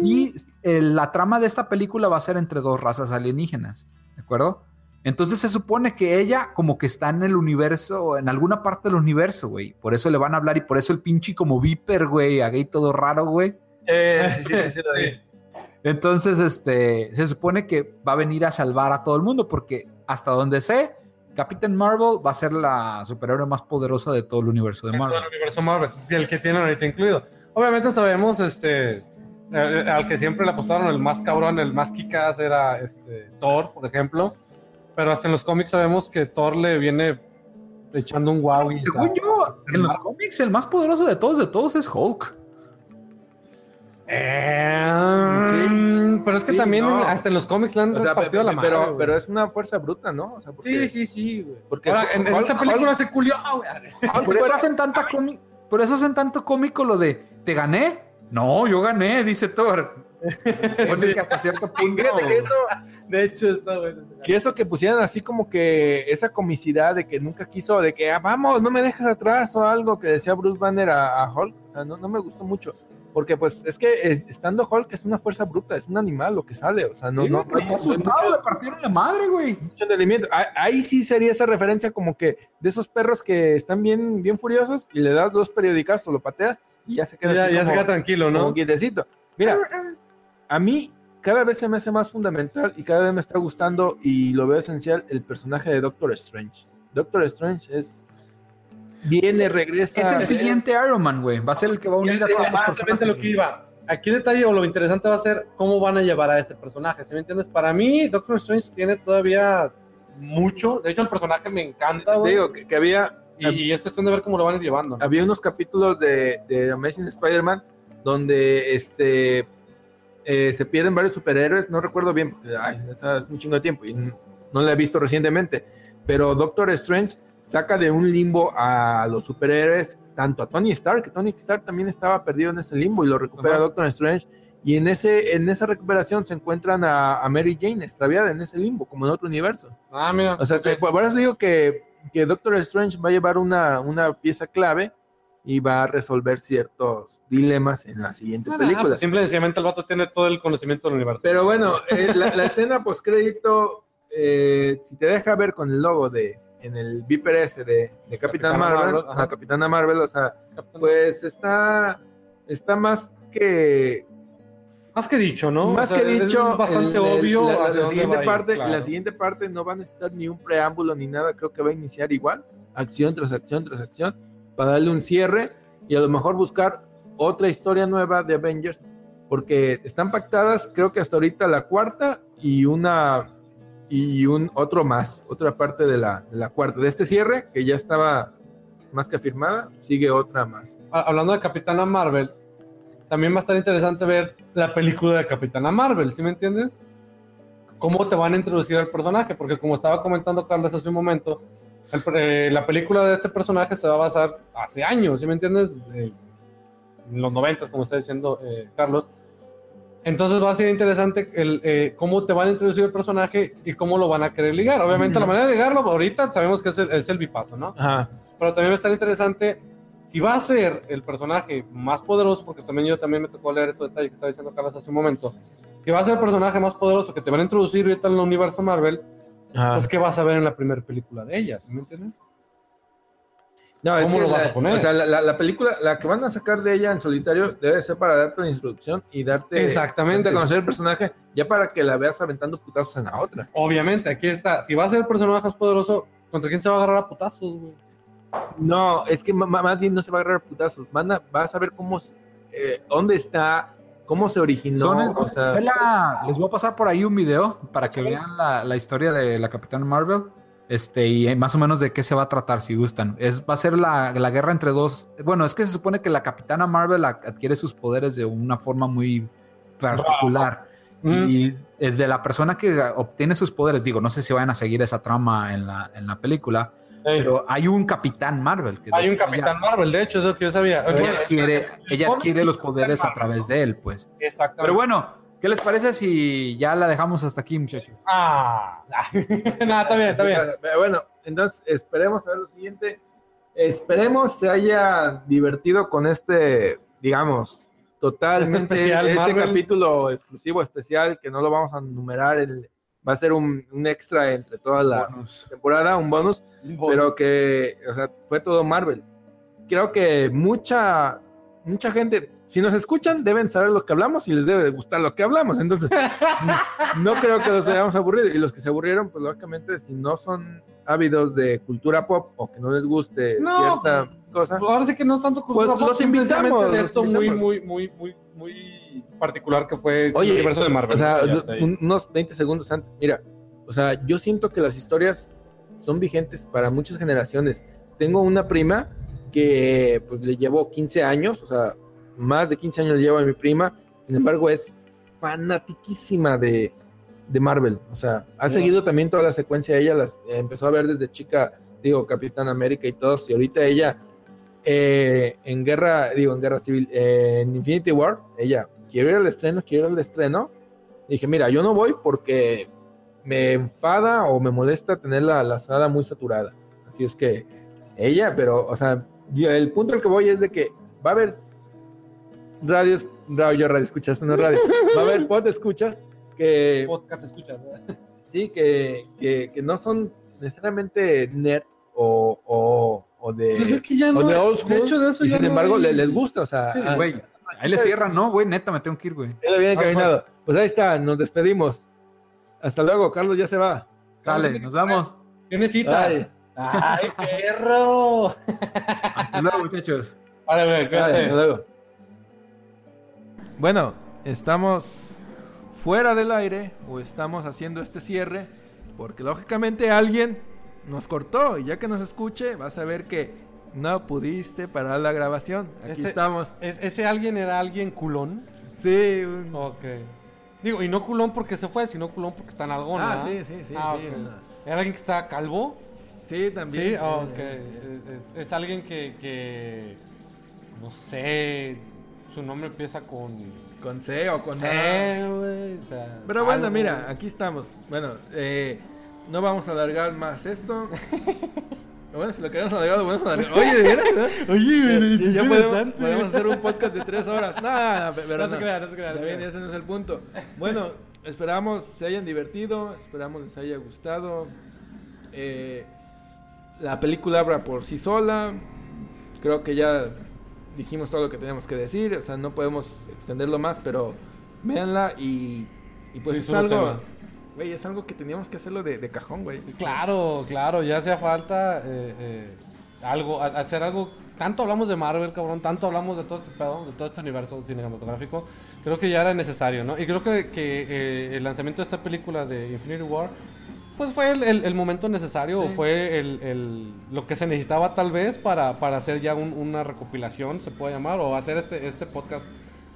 Y eh, la trama de esta película va a ser entre dos razas alienígenas, ¿de acuerdo? Entonces se supone que ella como que está en el universo, en alguna parte del universo, güey. Por eso le van a hablar y por eso el pinche como viper, güey, ahí todo raro, güey. Eh, sí, sí, sí, sí, lo vi. Entonces, este, se supone que va a venir a salvar a todo el mundo porque hasta donde sé, Captain Marvel va a ser la superhéroe más poderosa de todo el universo de todo Marvel. el universo Marvel, el que tienen ahorita incluido. Obviamente sabemos, este, eh, al que siempre le apostaron el más cabrón, el más kickass era este, Thor, por ejemplo. Pero hasta en los cómics sabemos que Thor le viene echando un wow. y Según está- yo, en los cómics el más poderoso de todos, de todos es Hulk. Eh, Sí. pero es que Sí, también no. hasta en los cómics le han O sea, repartido la madre. pero, pero es una fuerza bruta, ¿no? O sea, porque, Sí, sí, sí, güey. Porque Ahora, en, en Hulk- esta película Hulk- se culió, güey. Por eso hacen tanta por eso hacen tanto cómico lo de ¿te gané? No, yo gané, dice Thor. Que hasta cierto punto. Fíjate que eso, De hecho, está bueno. que eso que pusieran así como que esa comicidad de que nunca quiso, de que "Ah, vamos, no me dejas atrás o algo que decía Bruce Banner a, a Hulk, o sea, no, no me gustó mucho. Porque pues es que eh, estando Hulk es una fuerza bruta, es un animal lo que sale, o sea, no, Sí, no, pero no hay asustado, mucho- le partieron la madre, güey. mucho entendimiento. Ah, Ahí sí sería esa referencia como que de esos perros que están bien, bien furiosos y le das dos periodicazos, lo pateas y ya se queda Ya, así ya se como- queda tranquilo, como ¿no? quietecito. Mira, a mí cada vez se me hace más fundamental y cada vez me está gustando y lo veo esencial el personaje de Doctor Strange. Doctor Strange es viene, regresa. Es el siguiente Iron Man, güey. Va a ser el que va a unir a todos personajes. lo que iba. Aquí el detalle o lo interesante va a ser cómo van a llevar a ese personaje. ¿Sí me entiendes? Para mí, Doctor Strange tiene todavía mucho. De hecho, el personaje me encanta, güey. digo que, que había, Y, y es cuestión de ver cómo lo van a ir llevando. ¿no? había unos capítulos de, de Amazing Spider-Man donde este eh, se pierden varios superhéroes, no recuerdo bien, porque ay, es un chingo de tiempo y n- no la he visto recientemente, pero Doctor Strange saca de un limbo a los superhéroes, tanto a Tony Stark, que Tony Stark también estaba perdido en ese limbo y lo recupera Ajá. Doctor Strange. Y en, ese, en esa recuperación se encuentran a, a Mary Jane extraviada en ese limbo, como en otro universo. Ah, mira. O sea, que, por eso digo que, que Doctor Strange va a llevar una, una pieza clave y va a resolver ciertos dilemas en la siguiente Ah, película. pues simple y sencillamente el vato tiene todo el conocimiento del universo. Pero bueno, eh, la, la escena post crédito, si te deja ver con el logo de en el Viper ese de, de Capitán Capitana Marvel, ajá, Capitana Marvel, o sea, pues está, está más que más que dicho, ¿no? más O sea, que es dicho, bastante el- obvio. La, la- la siguiente ir, parte, claro. la siguiente parte no va a necesitar ni un preámbulo ni nada. Creo que va a iniciar igual, acción tras acción tras acción, para darle un cierre y a lo mejor buscar otra historia nueva de Avengers, porque están pactadas, creo que hasta ahorita la cuarta y una y un otro más, otra parte de la, de la cuarta. De este cierre, que ya estaba más que firmada, sigue otra más. Ha- Hablando de Capitana Marvel, también va a estar interesante ver la película de Capitana Marvel, ¿sí me entiendes? Cómo te van a introducir al personaje, porque como estaba comentando Carlos hace un momento, el- eh, la película de este personaje se va a basar hace años, ¿sí me entiendes? De- en los noventas, como está diciendo eh, Carlos. Entonces va a ser interesante el, eh, cómo te van a introducir el personaje y cómo lo van a querer ligar. Obviamente la manera de ligarlo ahorita sabemos que es el, es el bipaso, ¿no? Ajá. pero también va a estar interesante si va a ser el personaje más poderoso, porque también yo también me tocó leer ese detalle que estaba diciendo Carlos hace un momento, si va a ser el personaje más poderoso que te van a introducir ahorita en el universo Marvel, Ajá. pues ¿qué vas a ver en la primera película de ella? ¿sí ¿Me entiendes? No, es ¿Cómo lo vas la- a poner? O sea, la, la- la película, la que van a sacar de ella en solitario, debe ser para darte una introducción y darte, Exactamente. darte conocer el personaje, ya para que la veas aventando putazos en la otra. Obviamente, aquí está. Si va a ser el personaje más poderoso, ¿contra quién se va a agarrar a putazos, güey? No, es que más bien no se va a agarrar a putazos. Van a, vas a ver cómo, eh, dónde está, cómo se originó. El- o sea, la- les voy a pasar por ahí un video para que vean la, la historia de la Capitana Marvel. Este, y más o menos de qué se va a tratar, si gustan. Es, va a ser la, la guerra entre dos. Bueno, es que se supone que la Capitana Marvel adquiere sus poderes de una forma muy particular. Mm. Y eh, de la persona que obtiene sus poderes, digo, no sé si vayan a seguir esa trama en la, en la película, pero hay un Capitán Marvel. Que hay un ella- Capitán Marvel, de hecho, eso que yo sabía. Ella, adquiere, ella cómic adquiere los poderes a través de él, pues. Exactamente. Pero bueno, ¿qué les parece si ya la dejamos hasta aquí, muchachos? Ah, nada, está bien, está bien. Bueno, entonces esperemos a ver lo siguiente. Esperemos se haya divertido con este, digamos, totalmente Este especial este capítulo exclusivo especial que no lo vamos a numerar, el- va a ser un, un extra entre toda la Bonus. temporada, un bonus, pero que, o sea, fue todo Marvel. Creo que mucha, mucha gente, si nos escuchan, deben saber lo que hablamos y les debe de gustar lo que hablamos. Entonces, no creo que los hayamos aburrido. Y los que se aburrieron, pues lógicamente, si no son ávidos de cultura pop o que no les guste No. cierta cosa, Ahora sí que no es tanto cultura Pues pop, los invitamos, de esto muy, muy, muy, muy, muy particular que fue el Oye, universo de Marvel. o sea, unos 20 segundos antes, mira, o sea, yo siento que las historias son vigentes para muchas generaciones. Tengo una prima que pues le llevo 15 años, o sea, más de 15 años le llevo a mi prima, sin embargo es fanatiquísima de, de Marvel, o sea, ha seguido también toda la secuencia, ella las eh, empezó a ver desde chica, digo, Capitán América y todos, y ahorita ella eh, en guerra, digo, en guerra civil, eh, en Infinity War, ella, quiero ir al estreno, quiero ir al estreno. Dije, mira, yo no voy porque me enfada o me molesta tener la, la sala muy saturada. Así es que ella, pero, o sea, yo- el punto al que voy es de que va a haber radios, radio, radio, escuchas, no radio, va a haber pod escuchas que podcast escuchas, ¿verdad? Sí, que, que, que no son necesariamente nerd o, o, o de, Pues es que ya o no. de old school. de hecho, de eso y ya sin no embargo, hay- le- les gusta, o sea, Sí, ah, Güey, ahí le cierran, ¿no? Güey, neta, me tengo que ir, güey. queda bien encaminado. Pues ahí está, nos despedimos. Hasta luego, Carlos ya se va. Sale, nos vemos. Tiene cita. Ay, ¡Ay, perro! Hasta luego, muchachos. Ve, ay, cuídate. hasta luego. Bueno, estamos fuera del aire o estamos haciendo este cierre porque lógicamente alguien nos cortó y ya que nos escuche vas a ver que no pudiste parar la grabación. Aquí Ese- estamos. ¿Es- ¿Ese alguien era alguien culón? Sí, un- Ok. Digo, y no culón porque se fue, sino culón porque está en algo, Ah, sí, sí, sí, Ah, sí. ¿Era alguien que está calvo? sí, también. Sí, Eh, ok. Es, es- es alguien que, que, no sé, su nombre empieza con... Con C o con A. C, güey, o sea, Pero bueno, algo. mira, aquí estamos. Bueno, eh, no vamos a alargar más esto. bueno, si lo queremos alargar, lo podemos alargar. Oye, de veras, ¿no? Oye, Ya- ya podemos, podemos hacer un podcast de tres horas. No, no, no, pero No se crea, no se crea, no se También ese no es el punto. Bueno, esperamos se hayan divertido, esperamos les haya gustado. Eh, la película habla por sí sola. Creo que ya dijimos todo lo que teníamos que decir. O sea, no podemos extenderlo más, pero véanla y, y pues es Disfrútenla. algo. Güey, es algo que teníamos que hacerlo de, de cajón, güey. Claro, claro, ya hacía falta. eh, eh, algo, a- hacer algo. Tanto hablamos de Marvel, cabrón, tanto hablamos de todo este pedo, de todo este universo cinematográfico. Creo que ya era necesario, ¿no? Y creo que, que, eh, el lanzamiento de esta película de Infinity War, pues fue el, el- el momento necesario, o Sí. fue el, el- lo que se necesitaba tal vez para, para hacer ya un- una recopilación, se puede llamar, o hacer este, este podcast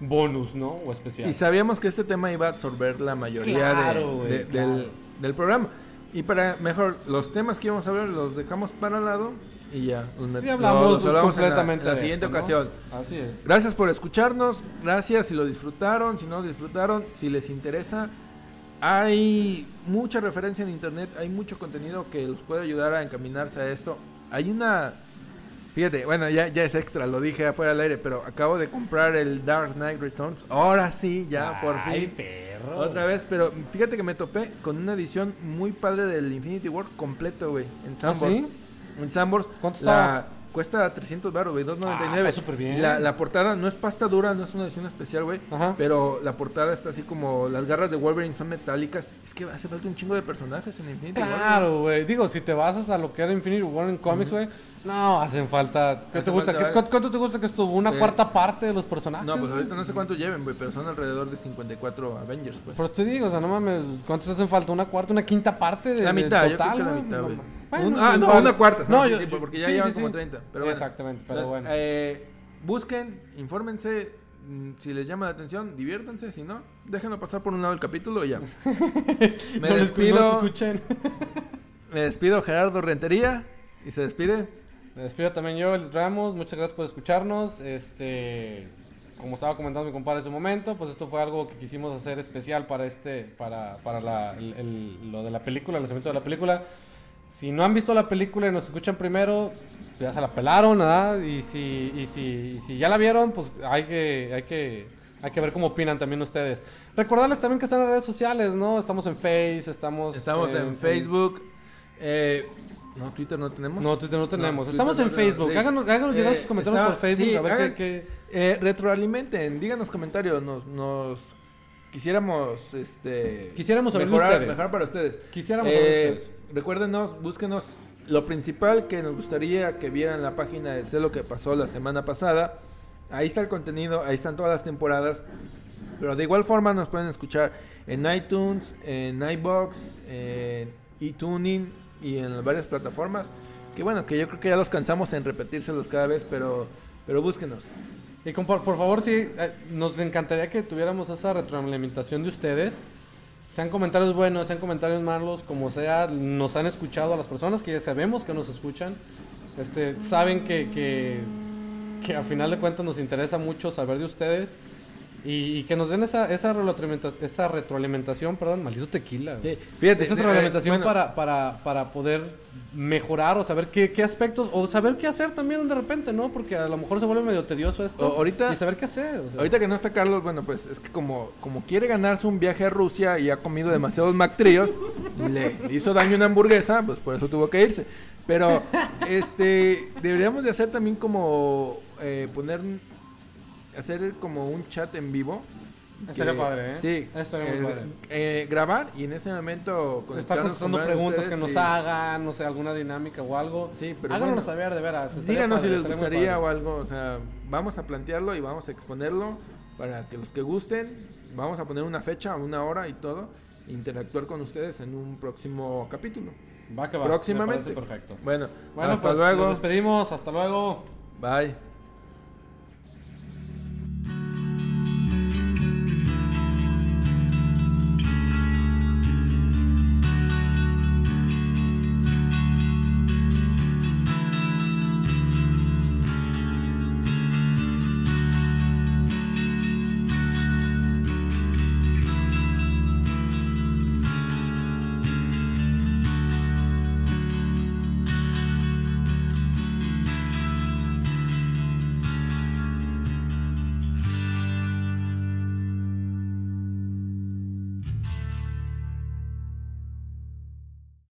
bonus, ¿no? O especial. Y sabíamos que este tema iba a absorber la mayoría de- Claro, güey, de- claro. del, del programa. Y para mejor, los temas que íbamos a hablar los dejamos para lado y ya. Los Y hablamos los hablamos en la- completamente en la, de siguiente esto, ¿no? ocasión. Así es. Gracias por escucharnos. Gracias si lo disfrutaron, si no lo disfrutaron, si les interesa. Hay mucha referencia en internet, hay mucho contenido que los puede ayudar a encaminarse a esto. Hay una... Fíjate, bueno, ya, ya es extra, lo dije afuera del aire, pero acabo de comprar el Dark Knight Returns. Ahora sí, ya, por Ay, fin. perro. Otra vez, pero fíjate que me topé con una edición muy padre del Infinity War completo, güey. En Sanborns. ¿sí? En Sanborns. ¿Cuánto la- estaba? Cuesta 300 baros, güey, 2.99. Ah, está súper bien. La, la portada no es pasta dura, no es una edición especial, güey. Pero la portada está así como las garras de Wolverine son metálicas. Es que hace falta un chingo de personajes en Infinity War. Claro, güey. Digo, si te basas a lo que era Infinity War en cómics, güey, no, hacen falta. ¿Qué Hace te gusta? falta, ¿Qué- ¿vale? cuánto, te gusta que estuvo? ¿Una Sí. cuarta parte de los personajes? No, pues ahorita no sé cuánto lleven, güey, pero son alrededor de 54 Avengers, pues. Pero te digo, o sea, no mames, ¿cuántos hacen falta? ¿Una cuarta, una quinta parte de La de mitad, yo total, creo que la mitad, güey. Bueno, Un- ah, no, igual. una cuarta. No, sí, yo- sí, porque ya sí, llevan sí, como sí. 30. Pero bueno. Exactamente, pero Entonces, bueno. eh, busquen, infórmense. mm, Si les llama la atención, diviértanse. Si no, déjenlo pasar por un lado del capítulo y ya. Me No les- despido. no escuchen. Me despido, Gerardo Rentería. Y se despide. Me despido también yo, El Ramos. Muchas gracias por escucharnos. Este, como estaba comentando mi compadre en su momento, pues esto fue algo que quisimos hacer especial para este, para, para la- el- el- lo de la película, el lanzamiento de la película. Si no han visto la película y nos escuchan primero, ya se la pelaron, ¿verdad? Y si, y si, y si ya la vieron, pues hay que, hay que, hay que ver cómo opinan también ustedes. Recordarles también que están en redes sociales, ¿no? Estamos en Face, estamos, Estamos en Facebook. Eh, no, Twitter no tenemos. No, Twitter no tenemos. Estamos no en Facebook. sí. Háganos, háganos llegar Eh, sus comentarios está- por Facebook. sí, a ver hagan- qué, qué- eh, retroalimenten, díganos comentarios. Nos, nos quisiéramos este, Quisiéramos mejorar, mejorar para ustedes. Quisiéramos Eh. Recuérdenos, búsquenos. Lo principal que nos gustaría que vieran la página de Sé lo que pasó la semana pasada. Ahí está el contenido, ahí están todas las temporadas. Pero de igual forma nos pueden escuchar en iTunes, en iBox, en eTuning y en varias plataformas. Que bueno, que yo creo que ya los cansamos en repetírselos cada vez, pero, pero búsquenos. Y por favor, sí, eh, nos encantaría que tuviéramos esa retroalimentación de ustedes. Sean comentarios buenos, sean comentarios malos, como sea, nos han escuchado a las personas que ya sabemos que nos escuchan. Este, saben que, que, que a final de cuentas nos interesa mucho saber de ustedes. Y, y que nos den esa, esa, retroalimenta- esa retroalimentación, perdón, maldito tequila. Sí, fíjate, Esa eh, retroalimentación bueno. para, para, para poder mejorar o saber qué, qué aspectos, o saber qué hacer también de repente, ¿no? Porque a lo mejor se vuelve medio tedioso esto. O- ahorita- Y saber qué hacer. o sea. Ahorita que no está Carlos, bueno, pues es que como, como quiere ganarse un viaje a Rusia y ha comido demasiados McTríos, le hizo daño una hamburguesa, pues por eso tuvo que irse. Pero, este, deberíamos de hacer también como, eh, poner, hacer como un chat en vivo. Estaría padre, ¿eh? Sí. Estaría muy eh, padre. eh, grabar y en ese momento conectarnos contestando preguntas que nos hagan, no sé, alguna dinámica o algo. Sí, pero Háganos bueno. saber de veras. Díganos padre, si les gustaría o algo, o sea, vamos a plantearlo y vamos a exponerlo para que los que gusten, vamos a poner una fecha, una hora y todo, interactuar con ustedes en un próximo capítulo. Va que va. Próximamente. perfecto. Bueno, Bueno, hasta pues luego. nos despedimos. Hasta luego. Bye.